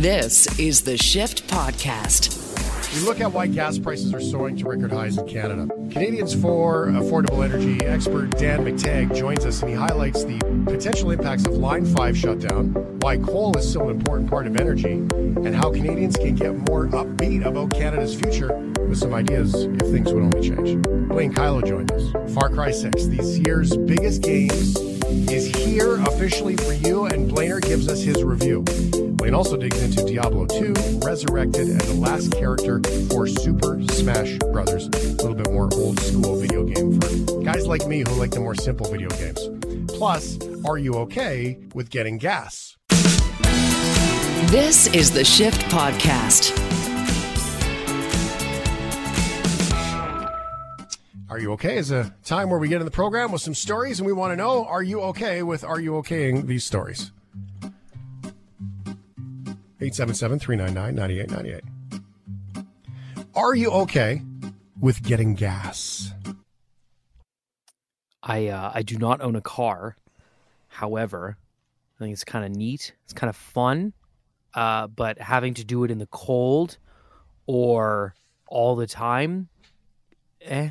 This is the Shift Podcast. We look at why gas prices are soaring to record highs in Canada. Canadians for Affordable Energy expert Dan McTeague joins us and he highlights the potential impacts of Line 5 shutdown, why coal is still an important part of energy, and how Canadians can get more upbeat about Canada's future with some ideas if things would only change. Blaine Kyllo joined us. Far Cry 6, this year's biggest games, is here officially for you, and Blainer gives us his review. Blaine also digs into Diablo 2, Resurrected, and the last character for Super Smash Brothers. A little bit more old school video game for guys like me who like the more simple video games. Plus, are you okay with getting gas? This is the Shift Podcast. Are You Okay is a time where we get in the program with some stories and we want to know are you okay with Are You Okaying these stories? 877 399 9898. Are you okay with getting gas? I uh, I do not own a car. However, I think it's kind of neat. It's kind of fun. Uh, but having to do it in the cold or all the time, eh.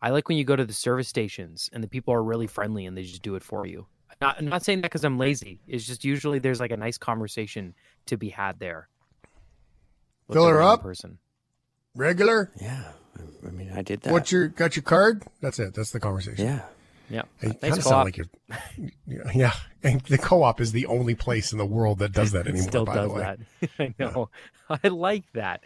I like when you go to the service stations and the people are really friendly and they just do it for you. Not, I'm not saying that because I'm lazy. It's just usually there's like a nice conversation to be had there. with Fill her up. Person. Regular? Yeah, I- I mean, I did that. What's your got your card? That's it. That's the conversation. yeah? Yeah. Hey, Thanks, kind of co-op. sound like you're. Yeah, and the co-op is the only place in the world that does that It anymore. still by does the way, that. I know. I like that.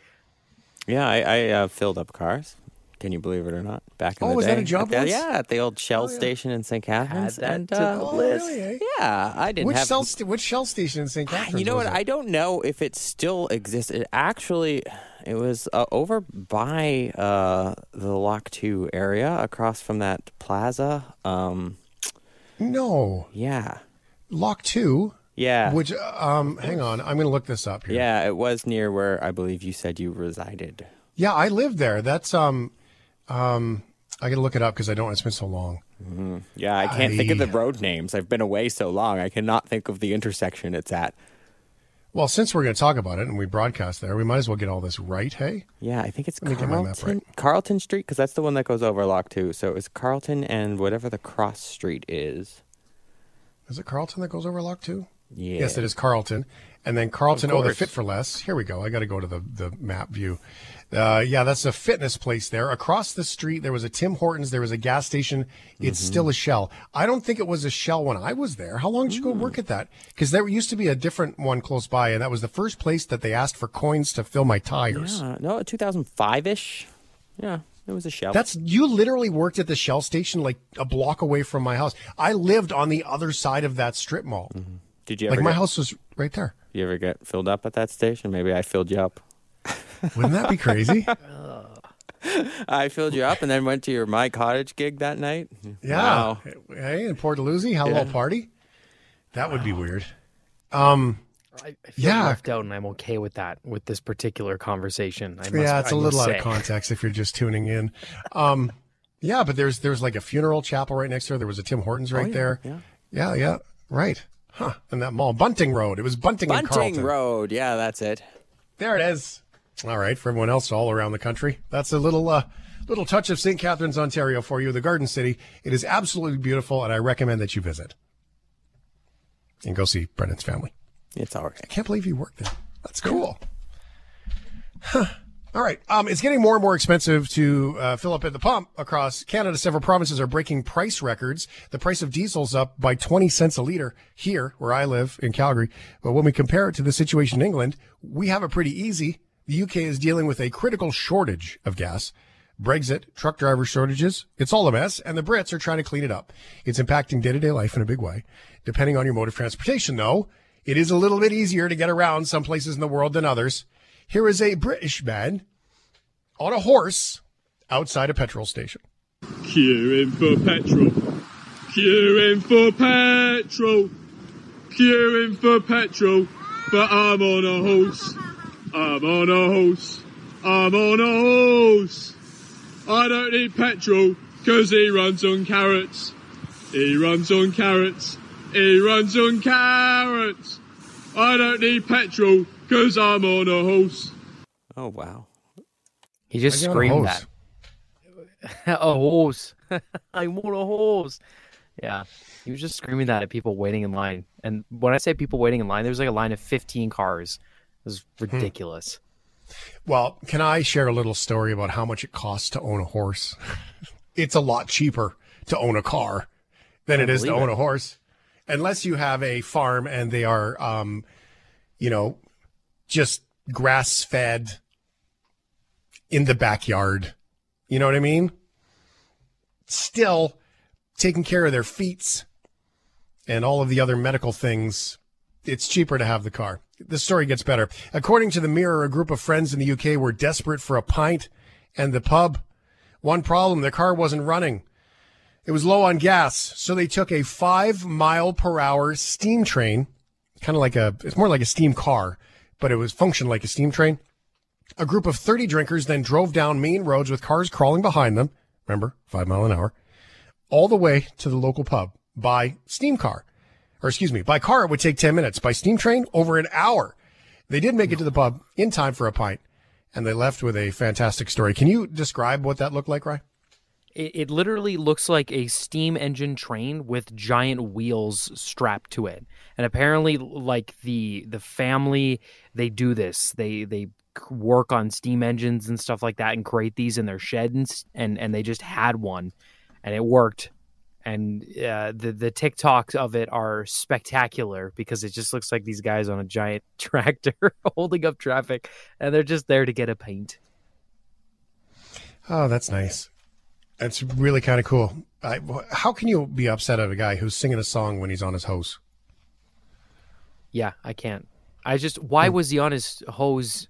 Yeah, I, I uh, filled up cars. Can you believe it or not? Back in Oh, the was day, that a job At the- yeah, at the old Shell Oh, yeah. station in St. Catharines. that and, to the uh, Oh, really, eh? Yeah, I didn't Which have. Shell, st- which Shell station in St. Catharines? you know what? it? I don't know if it still exists. It actually, it was uh, over by uh, the Lock Two area, across from that plaza. Um, No, yeah, Lock Two. yeah, Which um, hang on, I'm going to look this up here. yeah. It was near where I believe you said you resided. Yeah, I lived there. That's um, um, I got to look it up because I don't. It's been so long. Yeah, I can't think of the road names. I've been away so long, I cannot think of the intersection it's at. Well, since we're going to talk about it and we broadcast there, we might as well get all this right. Hey, Yeah, I think it's Let me get my map Carlton, right. Carlton Street because that's the one that goes over Lock Two. So it's Carlton and whatever the cross street is. is it Carlton that goes over Lock Two? Yeah. Yes, it is Carlton. And then Carlton, oh, the. Fit for Less. Here we go. I got to go to the, the map view. Uh, yeah, that's a fitness place there. Across the street, there was a Tim Hortons. There was a gas station. It's Mm-hmm. still a Shell. I don't think it was a Shell when I was there. How long did you go Mm. work at that? Because there used to be a different one close by, and that was the first place that they asked for coins to fill my tires. Yeah, no, 2005 ish. Yeah, it was a shell. That's you literally worked at the Shell station like a block away from my house. I lived on the other side of that strip mall. Did you ever Like my house was right there. You ever get filled up at that station? Maybe I filled you up. Wouldn't that be crazy? I filled you up and then went to your My Cottage gig that night. Yeah. Wow. Hey, in Port Dalhousie, have a Yeah. little party. That would be weird. Um, I, I feel Yeah. left out, and I'm okay with that with this particular conversation. I must, yeah, it's a I must little out say. of context if you're just tuning in. Um, yeah, but there's there's like a funeral chapel right next there. There was a Tim Hortons right Oh, yeah, there. yeah. yeah, yeah, right. Huh? In that mall, Bunting Road. It was Bunting, and Bunting Carlton. Road. Yeah, that's it. There it is. All right, for everyone else all around the country, that's a little uh, little touch of St. Catharines, Ontario for you, the Garden City. It is absolutely beautiful, and I recommend that you visit and go see Brendan's family. It's all I can't believe you worked there. That's cool. Huh. All right. Um, it's getting more and more expensive to uh, fill up at the pump across Canada. Several provinces are breaking price records. The price of diesel's up by 20 cents a liter here, where I live in Calgary. But when we compare it to the situation in England, we have it pretty easy. The UK is dealing with a critical shortage of gas. Brexit, truck driver shortages, it's all a mess, and the Brits are trying to clean it up. It's impacting day to day life in a big way. Depending on your mode of transportation, though, it is a little bit easier to get around some places in the world than others. Here is a British man on a horse outside a petrol station. Queuing for petrol. Queuing for petrol. Queuing for petrol. But I'm on a horse. I'm on a horse. I'm on a horse. I don't need petrol because he runs on carrots. He runs on carrots. He runs on carrots. I don't need petrol because I'm on a horse. Oh wow. He just I a screamed that. a horse. I want a horse. Yeah. He was just screaming that at people waiting in line. And when I say people waiting in line, there was like a line of 15 cars. It was Hmm. ridiculous. Well, can I share a little story about how much it costs to own a horse? it's a lot cheaper to own a car than it is to believe own a horse, unless you have a farm and they are, um, you know, just grass fed in the backyard. You know what I mean? Still taking care of their feet and all of the other medical things it's cheaper to have the car. The story gets better. According to the Mirror, a group of friends in the UK were desperate for a pint and the pub. One problem, their car wasn't running. It was low on gas, so they took a five mile per hour steam train, kind of like a, it's more like a steam car, but it was functioned like a steam train. A group of 30 drinkers then drove down main roads with cars crawling behind them. Remember, five mile an hour, all the way to the local pub by steam car or excuse me, by car it would take 10 minutes. By steam train, over an hour. They did make it to the pub in time for a pint, and they left with a fantastic story. Can you describe what that looked like, Ryan? It, it literally looks like a steam engine train with giant wheels strapped to it. And apparently, like the the family, they do this. They they work on steam engines and stuff like that, and create these in their shed, and and, and they just had one, and it worked. And uh, the the TikToks of it are spectacular because it just looks like these guys on a giant tractor holding up traffic, and they're just there to get a paint. Oh, that's nice. That's really kind of cool. I, how can you be upset at a guy who's singing a song when he's on his hose? Yeah, I can't. I just why Hmm. was he on his hose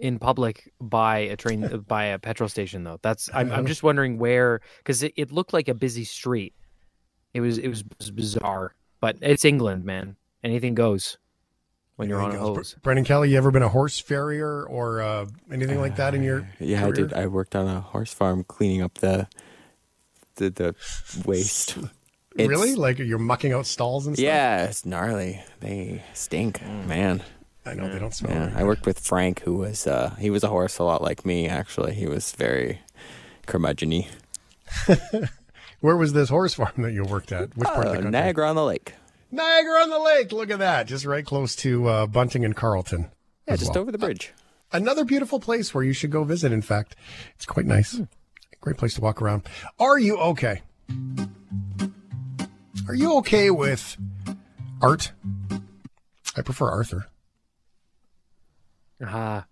in public by a train by a petrol station though? That's I'm, I'm just wondering where because it, it looked like a busy street. It was it was bizarre, but it's England, man. Anything goes when you're on a Anything else? hose. Brendan Kelly, you ever been a horse farrier or uh, anything like that in your Yeah, I did. I worked on a horse farm cleaning up the the, the waste. It's- really? Like you're mucking out stalls and stuff? Yeah, it's gnarly. They stink, man. I know they don't smell Yeah, very I worked with Frank, who was uh, he was a horse a lot like me. Actually, he was very curmudgeony. Where was this horse farm that you worked at? Which part of the Uh, country? Niagara on the Lake. Niagara on the Lake. Look at that. Just right close to uh, Bunting and Carlton. Yeah, just well. over the bridge. Another beautiful place where you should go visit, in fact. It's quite nice. Great place to walk around. Are you okay? Are you okay with art? I prefer Arthur. Ah,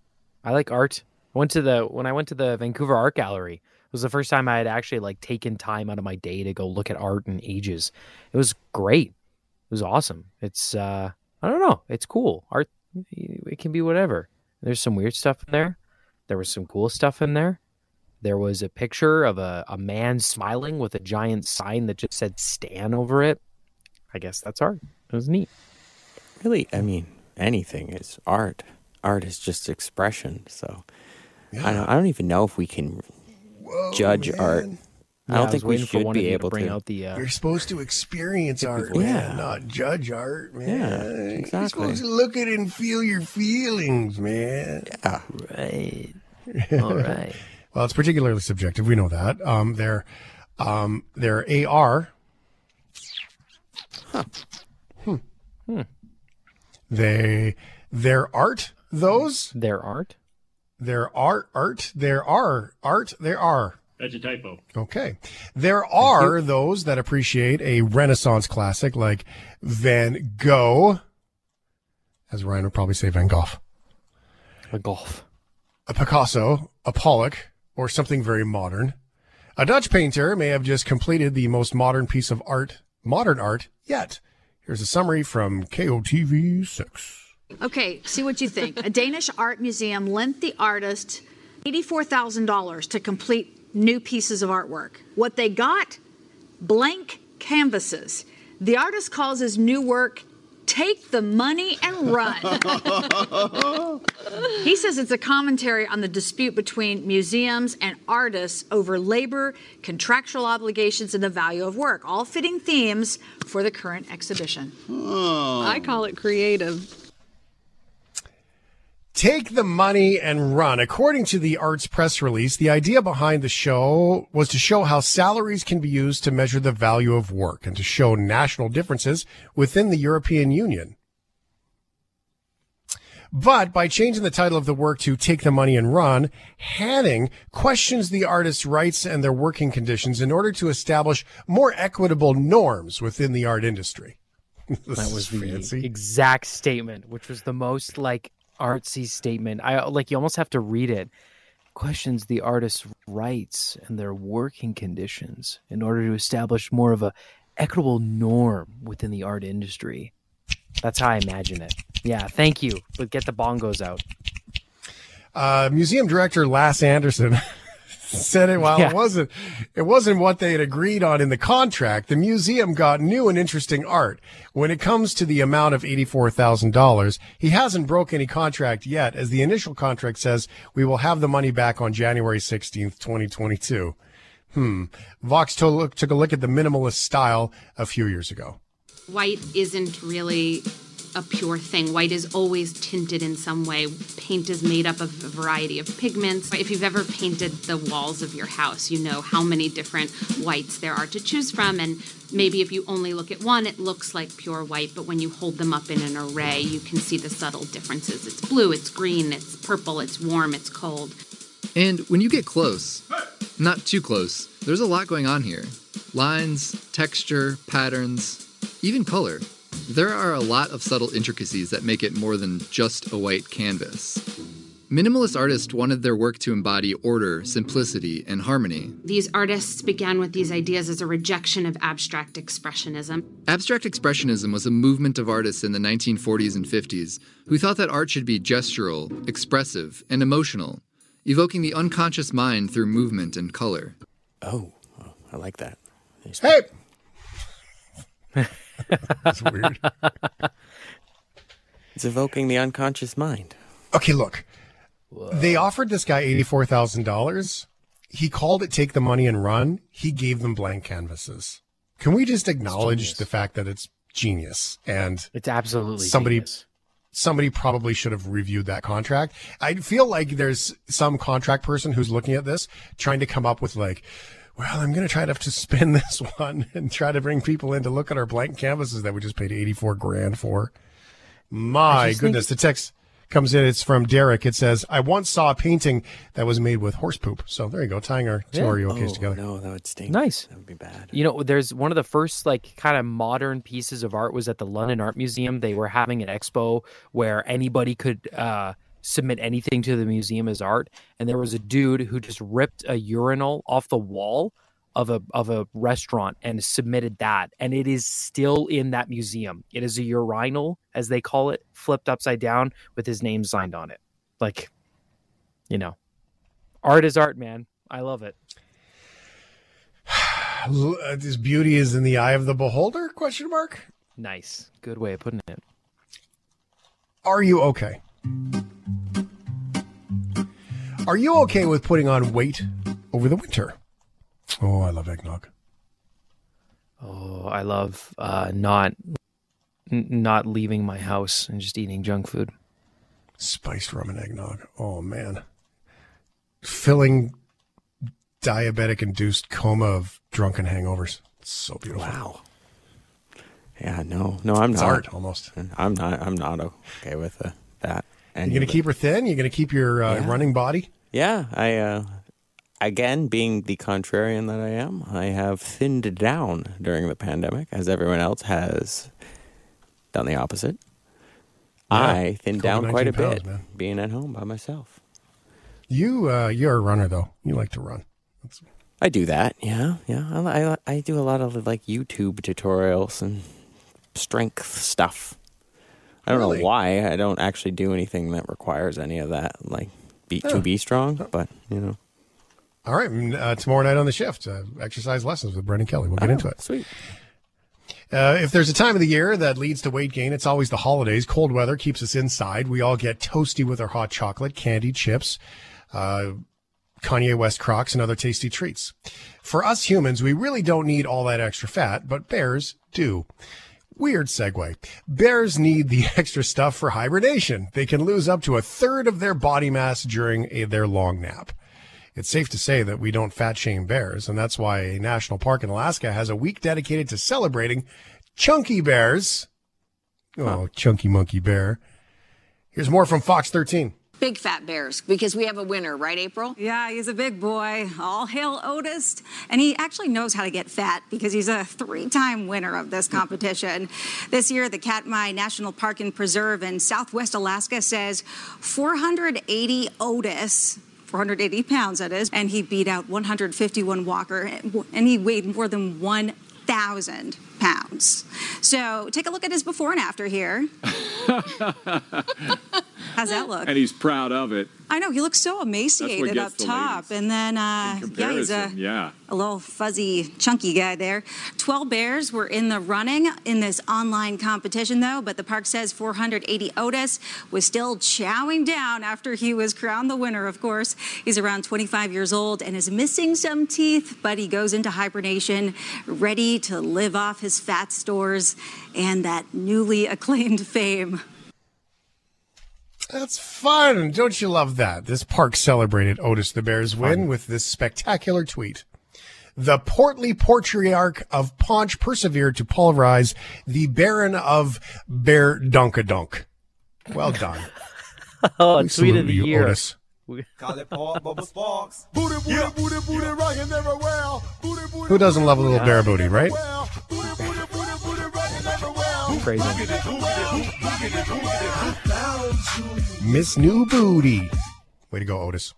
I like art. I went to the when I went to the Vancouver Art Gallery. It was the first time I had actually like taken time out of my day to go look at art in ages. It was great. It was awesome. It's uh I don't know. It's cool. Art it can be whatever. There's some weird stuff in there. There was some cool stuff in there. There was a picture of a, a man smiling with a giant sign that just said Stan over it. I guess that's art. It was neat. Really, I mean, anything is art. Art is just expression. So I don't. I don't even know if we can judge art. I don't was think we should be able to bring to. out the uh, You're supposed to experience art, Yeah. man, not judge art, man. Yeah, You're supposed to look at it and feel your feelings, man. Yeah. right. All right. Well, it's particularly subjective. We know that. Um, their, um, their AR. Hmm. Hmm. They, their art, those, Their art. there are art, there are art, there are. That's a typo. Okay. There are those that appreciate a Renaissance classic like Van Gogh, as Ryan would probably say Van Gogh, A golf. a Picasso, a Pollock, or something very modern. A Dutch painter may have just completed the most modern piece of art, modern art, yet. Here's a summary from KOTV 6. Okay, see what you think. A Danish art museum lent the artist $84,000 to complete new pieces of artwork. What they got? Blank canvases. The artist calls his new work Take the Money and Run. he says it's a commentary on the dispute between museums and artists over labor, contractual obligations, and the value of work, all fitting themes for the current exhibition. Oh. I call it creative. Take the money and run. According to the arts press release, the idea behind the show was to show how salaries can be used to measure the value of work and to show national differences within the European Union. But by changing the title of the work to Take the Money and Run, Haaning questions the artist's rights and their working conditions in order to establish more equitable norms within the art industry. that was the fancy. exact statement, which was the most like artsy statement. I like you almost have to read it. Questions the artist's rights and their working conditions in order to establish more of a equitable norm within the art industry. That's how I imagine it. Yeah, thank you. But get the bongos out. Uh, museum director Lasse Andersson said it while yeah. it wasn't it wasn't what they had agreed on in the contract. The museum got new and interesting art. When it comes to the amount of eighty-four thousand dollars, he hasn't broke any contract yet, as the initial contract says we will have the money back on January sixteenth, twenty twenty-two. Hmm. Vox took, took a look at the minimalist style a few years ago. White isn't really a pure thing. White is always tinted in some way. Paint is made up of a variety of pigments. If you've ever painted the walls of your house, you know how many different whites there are to choose from. And maybe if you only look at one, it looks like pure white, but when you hold them up in an array, you can see the subtle differences. It's blue, it's green, it's purple, it's warm, it's cold. And when you get close, not too close, there's a lot going on here lines, texture, patterns, even color. There are a lot of subtle intricacies that make it more than just a white canvas. Minimalist artists wanted their work to embody order, simplicity, and harmony. These artists began with these ideas as a rejection of abstract expressionism. Abstract expressionism was a movement of artists in the 1940s and 50s who thought that art should be gestural, expressive, and emotional, evoking the unconscious mind through movement and color. Oh, I like that. Hey! That's weird. It's evoking the unconscious mind. Okay, look. Whoa. They offered this guy $84,000. He called it take the money and run. He gave them blank canvases. Can we just acknowledge the fact that it's genius and it's absolutely somebody genius. somebody probably should have reviewed that contract. I feel like there's some contract person who's looking at this trying to come up with like well, I'm going to try to have to spin this one and try to bring people in to look at our blank canvases that we just paid 84 grand for. My goodness. Think... The text comes in. It's from Derek. It says, I once saw a painting that was made with horse poop. So there you go. Tying our two yeah. Oreo oh, together. No, that would stink. Nice. That would be bad. You know, there's one of the first like kind of modern pieces of art was at the London Art Museum. They were having an expo where anybody could, uh, submit anything to the museum as art. And there was a dude who just ripped a urinal off the wall of a of a restaurant and submitted that. And it is still in that museum. It is a urinal, as they call it, flipped upside down with his name signed on it. Like, you know, art is art, man. I love it. this beauty is in the eye of the beholder? Question mark. Nice. Good way of putting it. Are you okay? Are you okay with putting on weight over the winter? Oh, I love eggnog. Oh, I love uh, not n- not leaving my house and just eating junk food. Spiced rum and eggnog. Oh man, filling diabetic induced coma of drunken hangovers. It's so beautiful. Wow. Yeah, no, no, I'm it's not. art almost. I'm not. I'm not okay with uh, that. And you gonna keep her thin? You're gonna keep your uh, yeah. running body? Yeah, I. Uh, again, being the contrarian that I am, I have thinned down during the pandemic, as everyone else has done the opposite. Yeah, I thinned down quite a pounds, bit, man. being at home by myself. You, uh, you're a runner though. You like to run. That's... I do that. Yeah, yeah. I, I, I do a lot of like YouTube tutorials and strength stuff. I don't really? know why. I don't actually do anything that requires any of that, like be, to be strong. But you know. All right. Uh, tomorrow night on the shift, uh, exercise lessons with Brendan Kelly. We'll get oh, into it. Sweet. Uh, if there's a time of the year that leads to weight gain, it's always the holidays. Cold weather keeps us inside. We all get toasty with our hot chocolate, candy, chips, uh, Kanye West Crocs, and other tasty treats. For us humans, we really don't need all that extra fat, but bears do. Weird segue. Bears need the extra stuff for hibernation. They can lose up to a third of their body mass during a, their long nap. It's safe to say that we don't fat shame bears, and that's why a national park in Alaska has a week dedicated to celebrating chunky bears. Oh, chunky monkey bear. Here's more from Fox 13. Big fat bears, because we have a winner, right, April? Yeah, he's a big boy. All hail Otis. And he actually knows how to get fat because he's a three time winner of this competition. This year, the Katmai National Park and Preserve in southwest Alaska says 480 Otis 480 pounds, that is, and he beat out 151 Walker, and he weighed more than 1,000 pounds. So take a look at his before and after here. How's that look? And he's proud of it. I know he looks so emaciated up top, and then uh, yeah, he's a yeah. a little fuzzy, chunky guy there. Twelve bears were in the running in this online competition, though, but the park says 480 Otis was still chowing down after he was crowned the winner. Of course, he's around 25 years old and is missing some teeth, but he goes into hibernation, ready to live off his fat stores and that newly acclaimed fame. That's fun. Don't you love that? This park celebrated Otis the Bear's win with this spectacular tweet. The portly patriarch of Paunch persevered to pulverize the Baron of Bear Dunkadunk. Well done. oh, We tweet of the you, year. Otis. Who doesn't love a little bear booty, right? Miss New Booty. Way to go, Otis.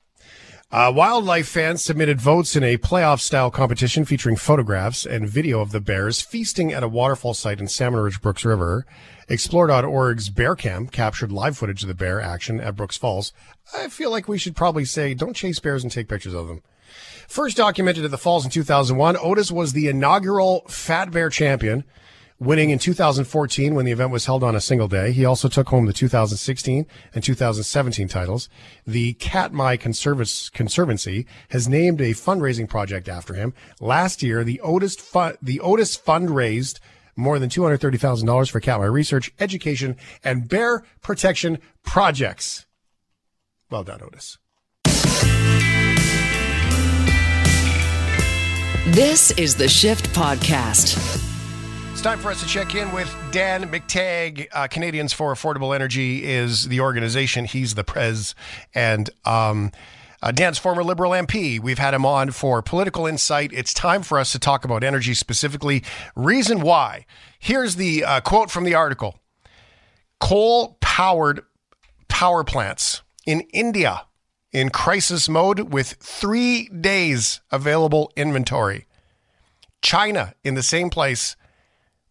Uh, wildlife fans submitted votes in a playoff style competition featuring photographs and video of the bears feasting at a waterfall site in Salmon Ridge Brooks River. Explore.org's Bear Cam captured live footage of the bear action at Brooks Falls. I feel like we should probably say don't chase bears and take pictures of them. First documented at the Falls in 2001, Otis was the inaugural Fat Bear champion, winning in 2014 when the event was held on a single day. He also took home the 2016 and 2017 titles. The Katmai Conservis- Conservancy has named a fundraising project after him. Last year, the Otis fund, the Otis Fund raised more than $230,000 for Katmai research, education, and bear protection projects. Well done, Otis. This is the Shift Podcast. It's time for us to check in with Dan McTeague. Uh, Canadians for Affordable Energy is the organization. He's the prez. And um, uh, Dan's former Liberal MP. We've had him on for political insight. It's time for us to talk about energy specifically. Reason why. Here's the uh, quote from the article Coal powered power plants in India in crisis mode with three days available inventory. China in the same place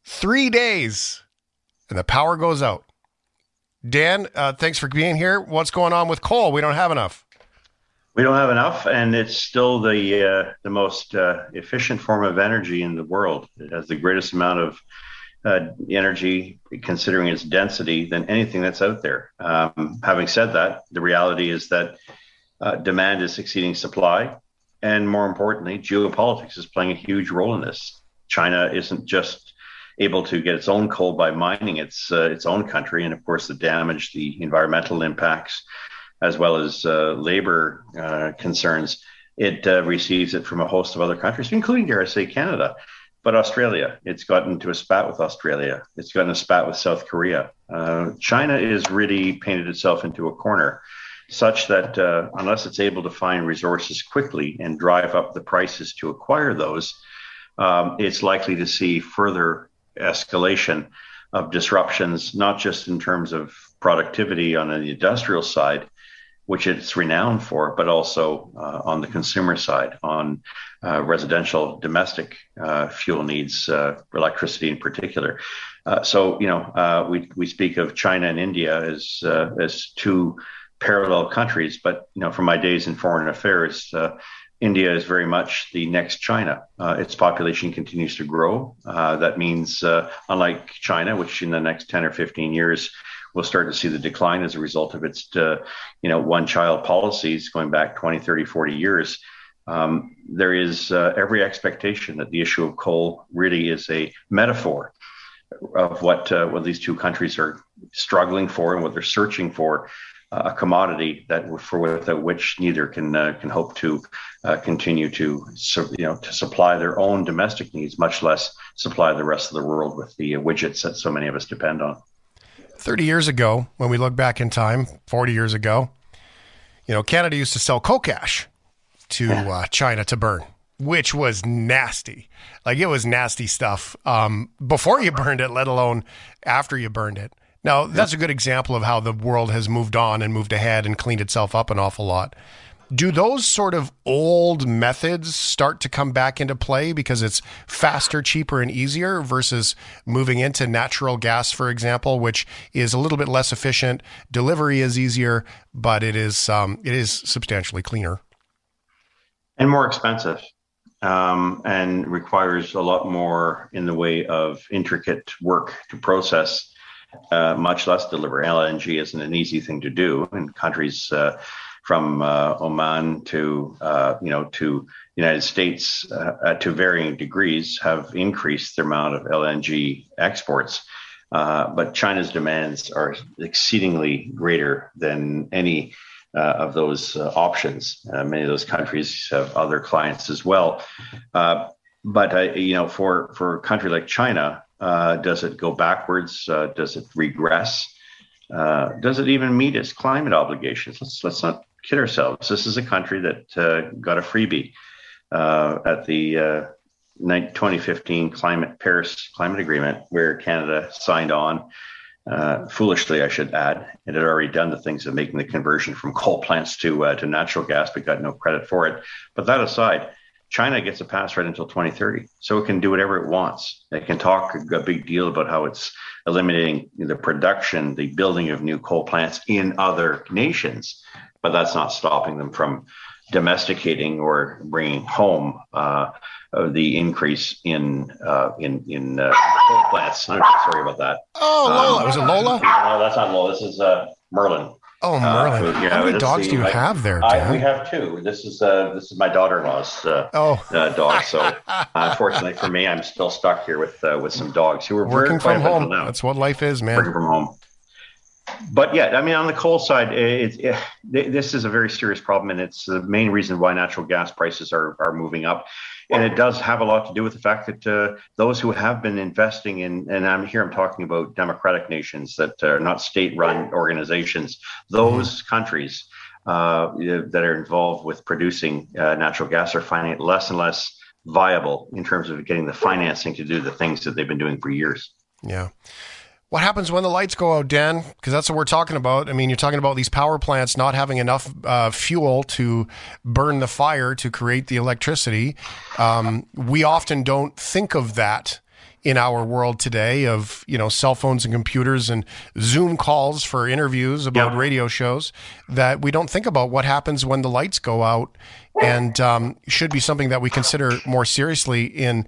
three days and the power goes out. Dan, uh, thanks for being here. What's going on with coal? We don't have enough. We don't have enough, and it's still the uh, the most uh, efficient form of energy in the world. It has the greatest amount of uh, energy, considering its density, than anything that's out there. Um, having said that, the reality is that uh, demand is exceeding supply, and more importantly, geopolitics is playing a huge role in this. China isn't just able to get its own coal by mining its uh, its own country, and of course the damage, the environmental impacts, as well as uh, labor uh, concerns. It uh, receives it from a host of other countries, including, dare I say, Canada, but Australia. It's gotten into a spat with Australia. It's gotten a spat with South Korea. Uh, China is really painted itself into a corner. Such that uh, unless it's able to find resources quickly and drive up the prices to acquire those, um, it's likely to see further escalation of disruptions, not just in terms of productivity on the industrial side, which it's renowned for, but also uh, on the consumer side, on uh, residential domestic uh, fuel needs, uh, electricity in particular. Uh, so, you know, uh, we, we speak of China and India as, as two parallel countries, but, you know, from my days in foreign affairs, India is very much the next China. Uh, its population continues to grow. Uh, that means, uh, unlike China, which in the next 10 or 15 years will start to see the decline as a result of its, you know, one-child policies going back 20, 30, 40 years. Um, there is every expectation that the issue of coal really is a metaphor of what uh, what these two countries are struggling for and what they're searching for a commodity that for without which neither can uh, can hope to uh, continue to you know to supply their own domestic needs, much less supply the rest of the world with the widgets that so many of us depend on. Thirty years ago, when we look back in time, forty years ago, you know, Canada used to sell coke ash to uh, China to burn, which was nasty. Like it was nasty stuff um, before you burned it, let alone after you burned it. Now, that's a good example of how the world has moved on and moved ahead and cleaned itself up an awful lot. Do those sort of old methods start to come back into play because it's faster, cheaper, and easier versus moving into natural gas, for example, which is a little bit less efficient. Delivery is easier, but it is um, it is substantially cleaner and more expensive, um, and requires a lot more in the way of intricate work to process uh, much less deliver. LNG isn't an easy thing to do And countries uh, from uh, Oman to uh, you know to United States uh, to varying degrees have increased the amount of LNG exports. but China's demands are exceedingly greater than any of those options. many of those countries have other clients as well. but you know, for for a country like China, uh, does it go backwards? Uh, does it regress? Uh, does it even meet its climate obligations? Let's let's not kid ourselves. This is a country that uh, got a freebie uh, at the 2015 climate Paris climate agreement, where Canada signed on. foolishly, I should add, it had already done the things of making the conversion from coal plants to to natural gas, but got no credit for it. But that aside, China gets a pass right until 2030, so it can do whatever it wants. It can talk a big deal about how it's eliminating the production, the building of new coal plants in other nations, but that's not stopping them from domesticating or bringing home uh, the increase in uh, in in uh, coal plants. I'm sorry about that. Oh, Lola, um, was it Lola? No, that's not Lola. This is uh, Merlin. Oh, uh, Merlin! Uh, yeah, How many dogs do you I, have there? I, we have two. This is uh, this is my daughter-in-law's uh, oh. uh, dog. So, unfortunately for me, I'm still stuck here with uh, with some dogs who are working from home. Now. That's what life is, man. Working from home. But yeah, I mean, on the coal side, it, it, it, this is a very serious problem, and it's the main reason why natural gas prices are are moving up and it does have a lot to do with the fact that uh, those who have been investing in, and I'm here, I'm talking about democratic nations that are not state-run organizations. Those mm-hmm. countries uh, that are involved with producing uh, natural gas are finding it less and less viable in terms of getting the financing to do the things that they've been doing for years. Yeah. What happens when the lights go out, Dan? Because that's what we're talking about. I mean, you're talking about these power plants not having enough uh, fuel to burn the fire to create the electricity. Um, we often don't think of that in our world today of you know cell phones and computers and Zoom calls for interviews about yep. radio shows that we don't think about what happens when the lights go out and um, should be something that we consider more seriously in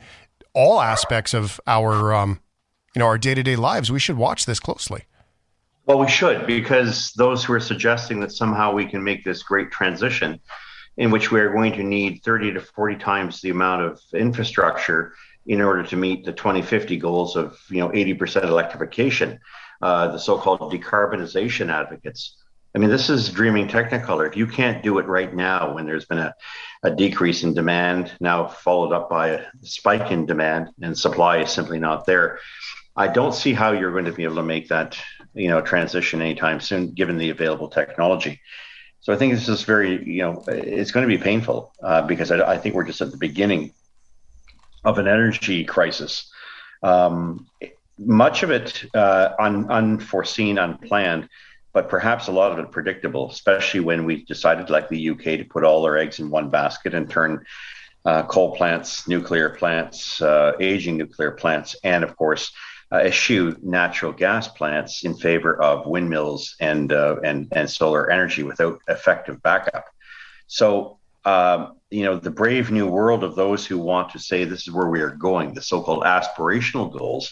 all aspects of our um, you know our day-to-day lives we should watch this closely well we should because those who are suggesting that somehow we can make this great transition in which we are going to need 30 to 40 times the amount of infrastructure in order to meet the 2050 goals of you know 80% electrification uh, the so-called decarbonization advocates I mean, this is dreaming technicolor. If you can't do it right now when there's been a, a decrease in demand, now followed up by a spike in demand and supply is simply not there, I don't see how you're going to be able to make that you know transition anytime soon, given the available technology. So I think this is very you know it's going to be painful uh, because I, I, think we're just at the beginning of an energy crisis. Um, much of it uh, un, unforeseen, unplanned, but perhaps a lot of it predictable, especially when we decided, like the UK, to put all our eggs in one basket and turn uh, coal plants, nuclear plants, uh, aging nuclear plants, and of course uh, eschew natural gas plants in favor of windmills and uh, and and solar energy without effective backup. So um, you know the brave new world of those who want to say this is where we are going, the so-called aspirational goals.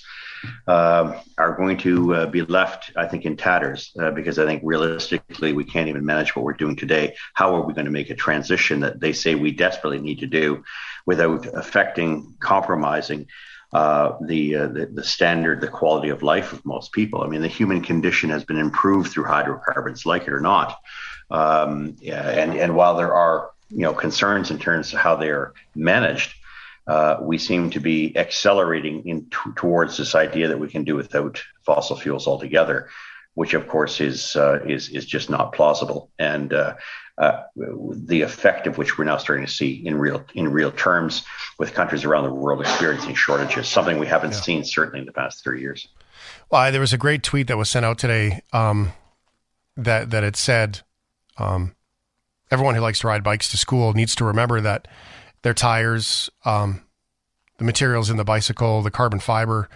Uh, are going to uh, be left, I think, in tatters uh, because I think realistically we can't even manage what we're doing today. How are we going to make a transition that they say we desperately need to do without affecting, compromising uh, the, uh, the, the standard, the quality of life of most people. I mean, the human condition has been improved through hydrocarbons, like it or not. Um, and and while there are you know concerns in terms of how they are managed, uh, we seem to be accelerating in t- towards this idea that we can do without fossil fuels altogether, which of course is uh, is is just not plausible. And uh, the effect of which we're now starting to see in real in real terms with countries around the world experiencing shortages, something we haven't yeah. seen certainly in the past three years. Well, there was a great tweet that was sent out today um, that that it said um, everyone who likes to ride bikes to school needs to remember that their tires, um, the materials in the bicycle, the carbon fiber,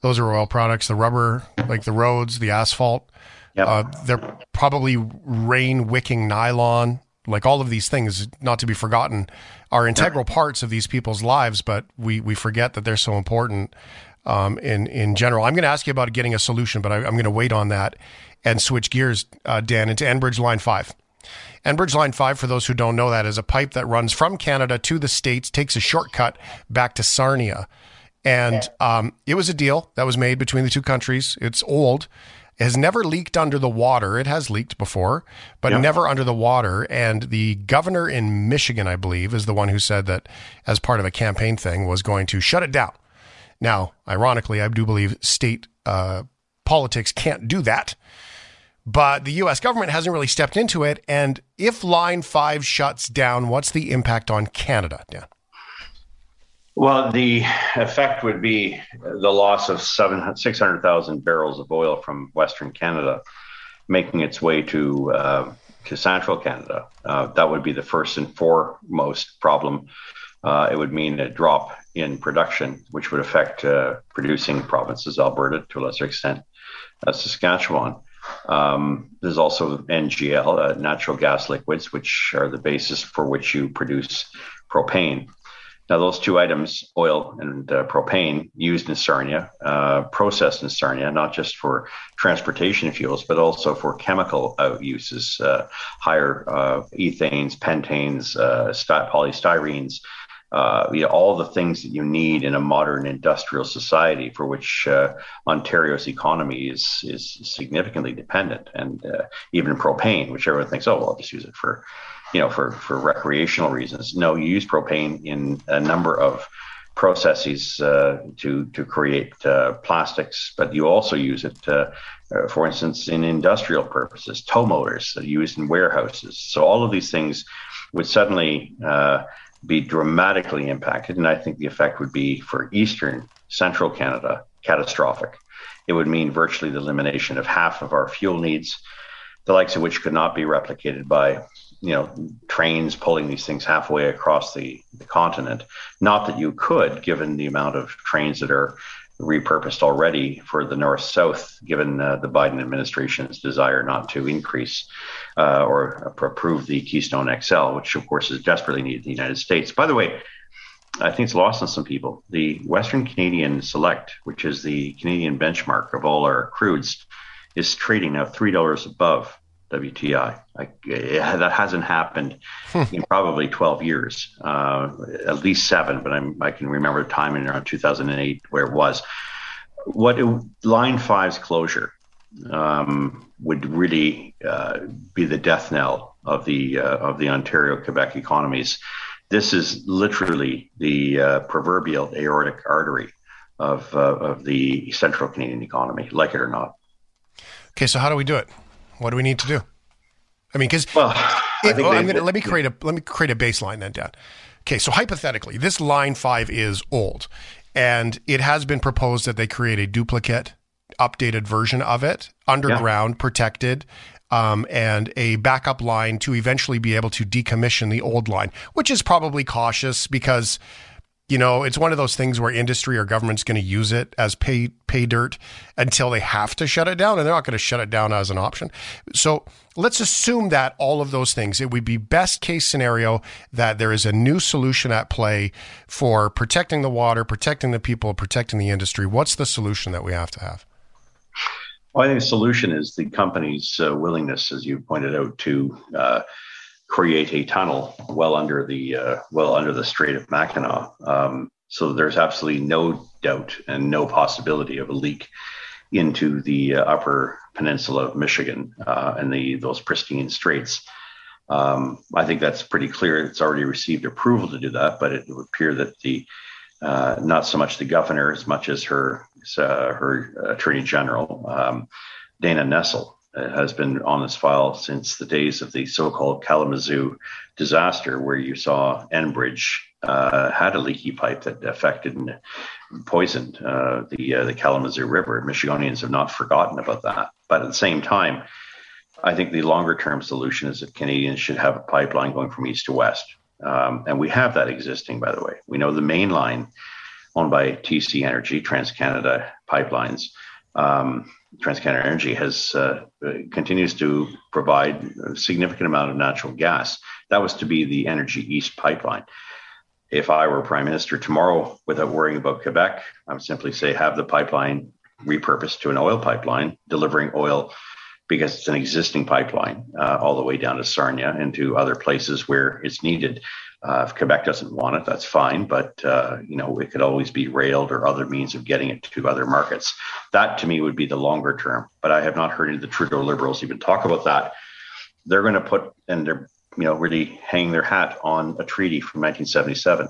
those are oil products. The rubber, like the roads, the asphalt, yep. uh, they're probably rain wicking nylon. Like all of these things, not to be forgotten, are integral yep. parts of these people's lives, but we we forget that they're so important um, in in general. I'm going to ask you about getting a solution, but I, am going to wait on that and switch gears, uh, Dan, into Enbridge Line Five. Enbridge Line 5, for those who don't know that, is a pipe that runs from Canada to the States, takes a shortcut back to Sarnia. And um, it was a deal that was made between the two countries. It's old. It has never leaked under the water. It has leaked before, but yep. never under the water. And the governor in Michigan, I believe, is the one who said that as part of a campaign thing was going to shut it down. Now, ironically, I do believe state uh, politics can't do that but the US government hasn't really stepped into it. And if Line 5 shuts down, what's the impact on Canada, Dan? Well, the effect would be the loss of 600,000 barrels of oil from Western Canada making its way to uh, to central Canada. Uh, that would be the first and foremost problem. Uh, it would mean a drop in production, which would affect uh, producing provinces, Alberta to a lesser extent, uh, Saskatchewan. Um, there's also NGL, uh, natural gas liquids, which are the basis for which you produce propane. Now, those two items, oil and uh, propane, used in Sarnia, uh, processed in Sarnia, not just for transportation fuels, but also for chemical out uses, uh, higher uh, ethanes, pentanes, uh, polystyrenes, uh, you know, all the things that you need in a modern industrial society for which uh, Ontario's economy is is significantly dependent, and uh, even propane, which everyone thinks, oh well, I'll just use it for, you know, for for recreational reasons. No, you use propane in a number of processes uh, to to create uh, plastics, but you also use it, uh, uh for instance, in industrial purposes, tow motors that are used in warehouses. So all of these things would suddenly uh, be dramatically impacted. And I think the effect would be for Eastern, Central Canada catastrophic. It would mean virtually the elimination of half of our fuel needs, the likes of which could not be replicated by you know trains pulling these things halfway across the, the continent. Not that you could, given the amount of trains that are repurposed already for the north south, given uh, the Biden administration's desire not to increase uh, or approve the Keystone XL, which of course is desperately needed in the United States. By the way, I think it's lost on some people. The Western Canadian Select, which is the Canadian benchmark of all our crudes, is trading now three dollars above WTI. Like, yeah, that hasn't happened hmm. in probably 12 years, uh, at least seven, but I'm, i can remember a time in around 2008 where it was. What it, Line 5's closure um, would really uh, be the death knell of the uh, of the Ontario Quebec economies. This is literally the uh, proverbial aortic artery of uh, of the central Canadian economy, like it or not. Okay, so how do we do it? What do we need to do? I mean, because well, oh, gonna let me create a let me create a baseline then, Dad. Okay, so hypothetically, this line five is old, and it has been proposed that they create a duplicate, updated version of it, underground, yeah. protected, um, and a backup line to eventually be able to decommission the old line, which is probably cautious because you know, it's one of those things where industry or government's going to use it as pay pay dirt until they have to shut it down, and they're not going to shut it down as an option. So let's assume that all of those things. It would be best case scenario that there is a new solution at play for protecting the water, protecting the people, protecting the industry. What's the solution that we have to have? Well, I think the solution is the company's uh, willingness, as you pointed out, to uh, create a tunnel well under the uh, well under the Strait of Mackinac. Um, so there's absolutely no doubt and no possibility of a leak into the uh, upper peninsula of Michigan uh, and the those pristine straits. Um, I think that's pretty clear. It's already received approval to do that, but it would appear that the uh, not so much the governor as much as her uh, her attorney general um, Dana Nessel uh, has been on this file since the days of the so-called Kalamazoo disaster, where you saw Enbridge uh, had a leaky pipe that affected and poisoned uh, the uh, the Kalamazoo River. Michiganians have not forgotten about that. But at the same time, I think the longer term solution is that Canadians should have a pipeline going from east to west, um, and we have that existing. By the way, we know the main line owned by TC Energy, TransCanada Pipelines. Um, TransCanada Energy has uh, continues to provide a significant amount of natural gas. That was to be the Energy East pipeline. If I were Prime Minister tomorrow, without worrying about Quebec, I would simply say have the pipeline repurposed to an oil pipeline, delivering oil because it's an existing pipeline uh, all the way down to Sarnia and to other places where it's needed. Uh, if Quebec doesn't want it, that's fine, but uh, you know it could always be railed or other means of getting it to other markets. That to me would be the longer term. But I have not heard any of the Trudeau Liberals even talk about that. They're going to put and they're you know really hanging their hat on a treaty from 1977.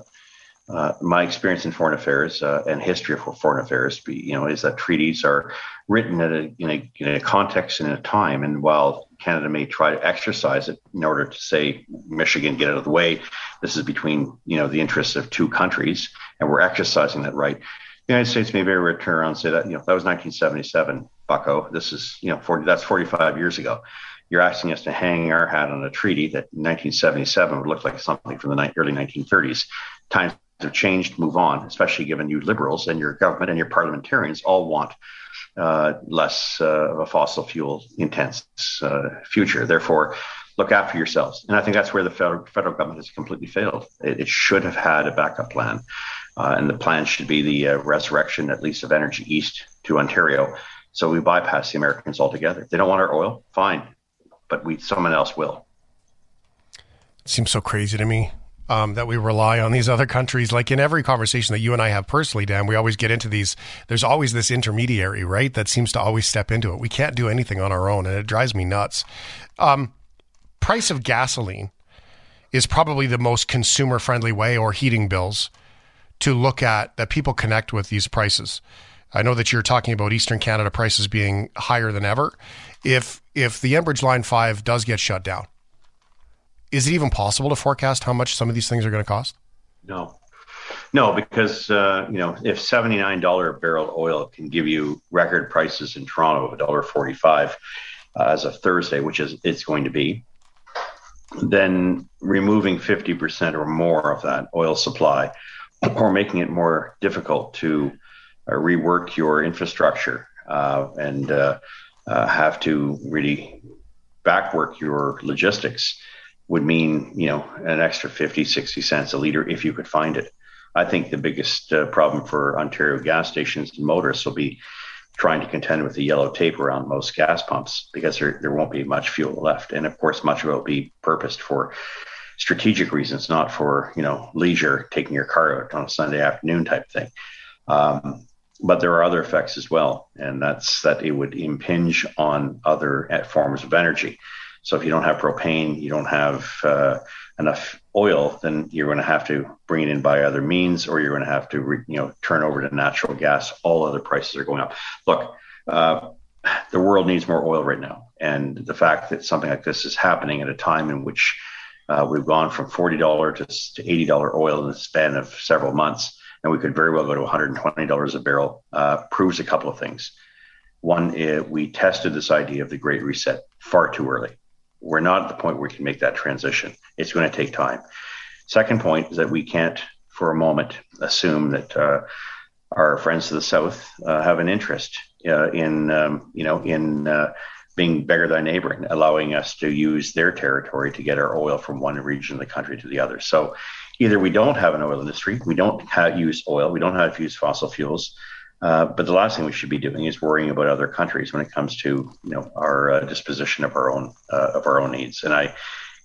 Uh, my experience in foreign affairs uh, and history of foreign affairs, you know, is that treaties are written a, in, a, in a context and in a time. And while Canada may try to exercise it in order to say, Michigan, get out of the way, this is between, you know, the interests of two countries, and we're exercising that right. The United States may very well turn around and say that, you know, that was 1977, Bucko. This is, you know, 40, that's 45 years ago. You're asking us to hang our hat on a treaty that 1977 would look like something from the early 1930s. Times have changed, move on, especially given you liberals and your government and your parliamentarians all want less uh, of a fossil fuel intense uh, future. Therefore, look after yourselves. And I think that's where the federal, federal government has completely failed. It, it should have had a backup plan. Uh, and the plan should be the uh, resurrection, at least, of Energy East to Ontario. So we bypass the Americans altogether. They don't want our oil, fine, but we someone else will. It seems so crazy to me um, that we rely on these other countries. Like in every conversation that you and I have personally, Dan, we always get into these. There's always this intermediary, right? That seems to always step into it. We can't do anything on our own, and it drives me nuts. Um, price of gasoline is probably the most consumer friendly way, or heating bills, to look at that people connect with these prices. I know that you're talking about Eastern Canada prices being higher than ever. If if the Enbridge Line Five does get shut down, is it even possible to forecast how much some of these things are going to cost? No. No, because uh, you know if seventy nine dollar a barrel oil can give you record prices in Toronto of a dollar forty five uh, as of Thursday, which is it's going to be, then removing fifty percent or more of that oil supply, or making it more difficult to uh, rework your infrastructure uh, and uh, uh, have to really backwork your logistics would mean, you know, an extra 50, 60 cents a liter if you could find it. I think the biggest uh, problem for Ontario gas stations and motorists will be trying to contend with the yellow tape around most gas pumps because there, there won't be much fuel left. And of course, much of it will be purposed for strategic reasons, not for, you know, leisure, taking your car out on a Sunday afternoon type thing. Um, but there are other effects as well, and that's that it would impinge on other forms of energy. So if you don't have propane, you don't have uh, enough oil, then you're going to have to bring it in by other means, or you're going to have to, re, you know, turn over to natural gas. All other prices are going up. Look, uh, the world needs more oil right now, and the fact that something like this is happening at a time in which uh, we've gone from forty dollar to, to eighty dollar oil in the span of several months, and we could very well go to one hundred and twenty dollars a barrel, uh, proves a couple of things. One, we tested this idea of the Great Reset far too early we're not at the point where we can make that transition. It's going to take time. Second point is that we can't, for a moment, assume that uh, our friends to the south uh, have an interest uh, in, um, you know, in uh, being bigger than neighboring, allowing us to use their territory to get our oil from one region of the country to the other. So, either we don't have an oil industry, we don't have, use oil, we don't have to use fossil fuels, uh, but the last thing we should be doing is worrying about other countries when it comes to you know our uh, disposition of our own uh, of our own needs. And I,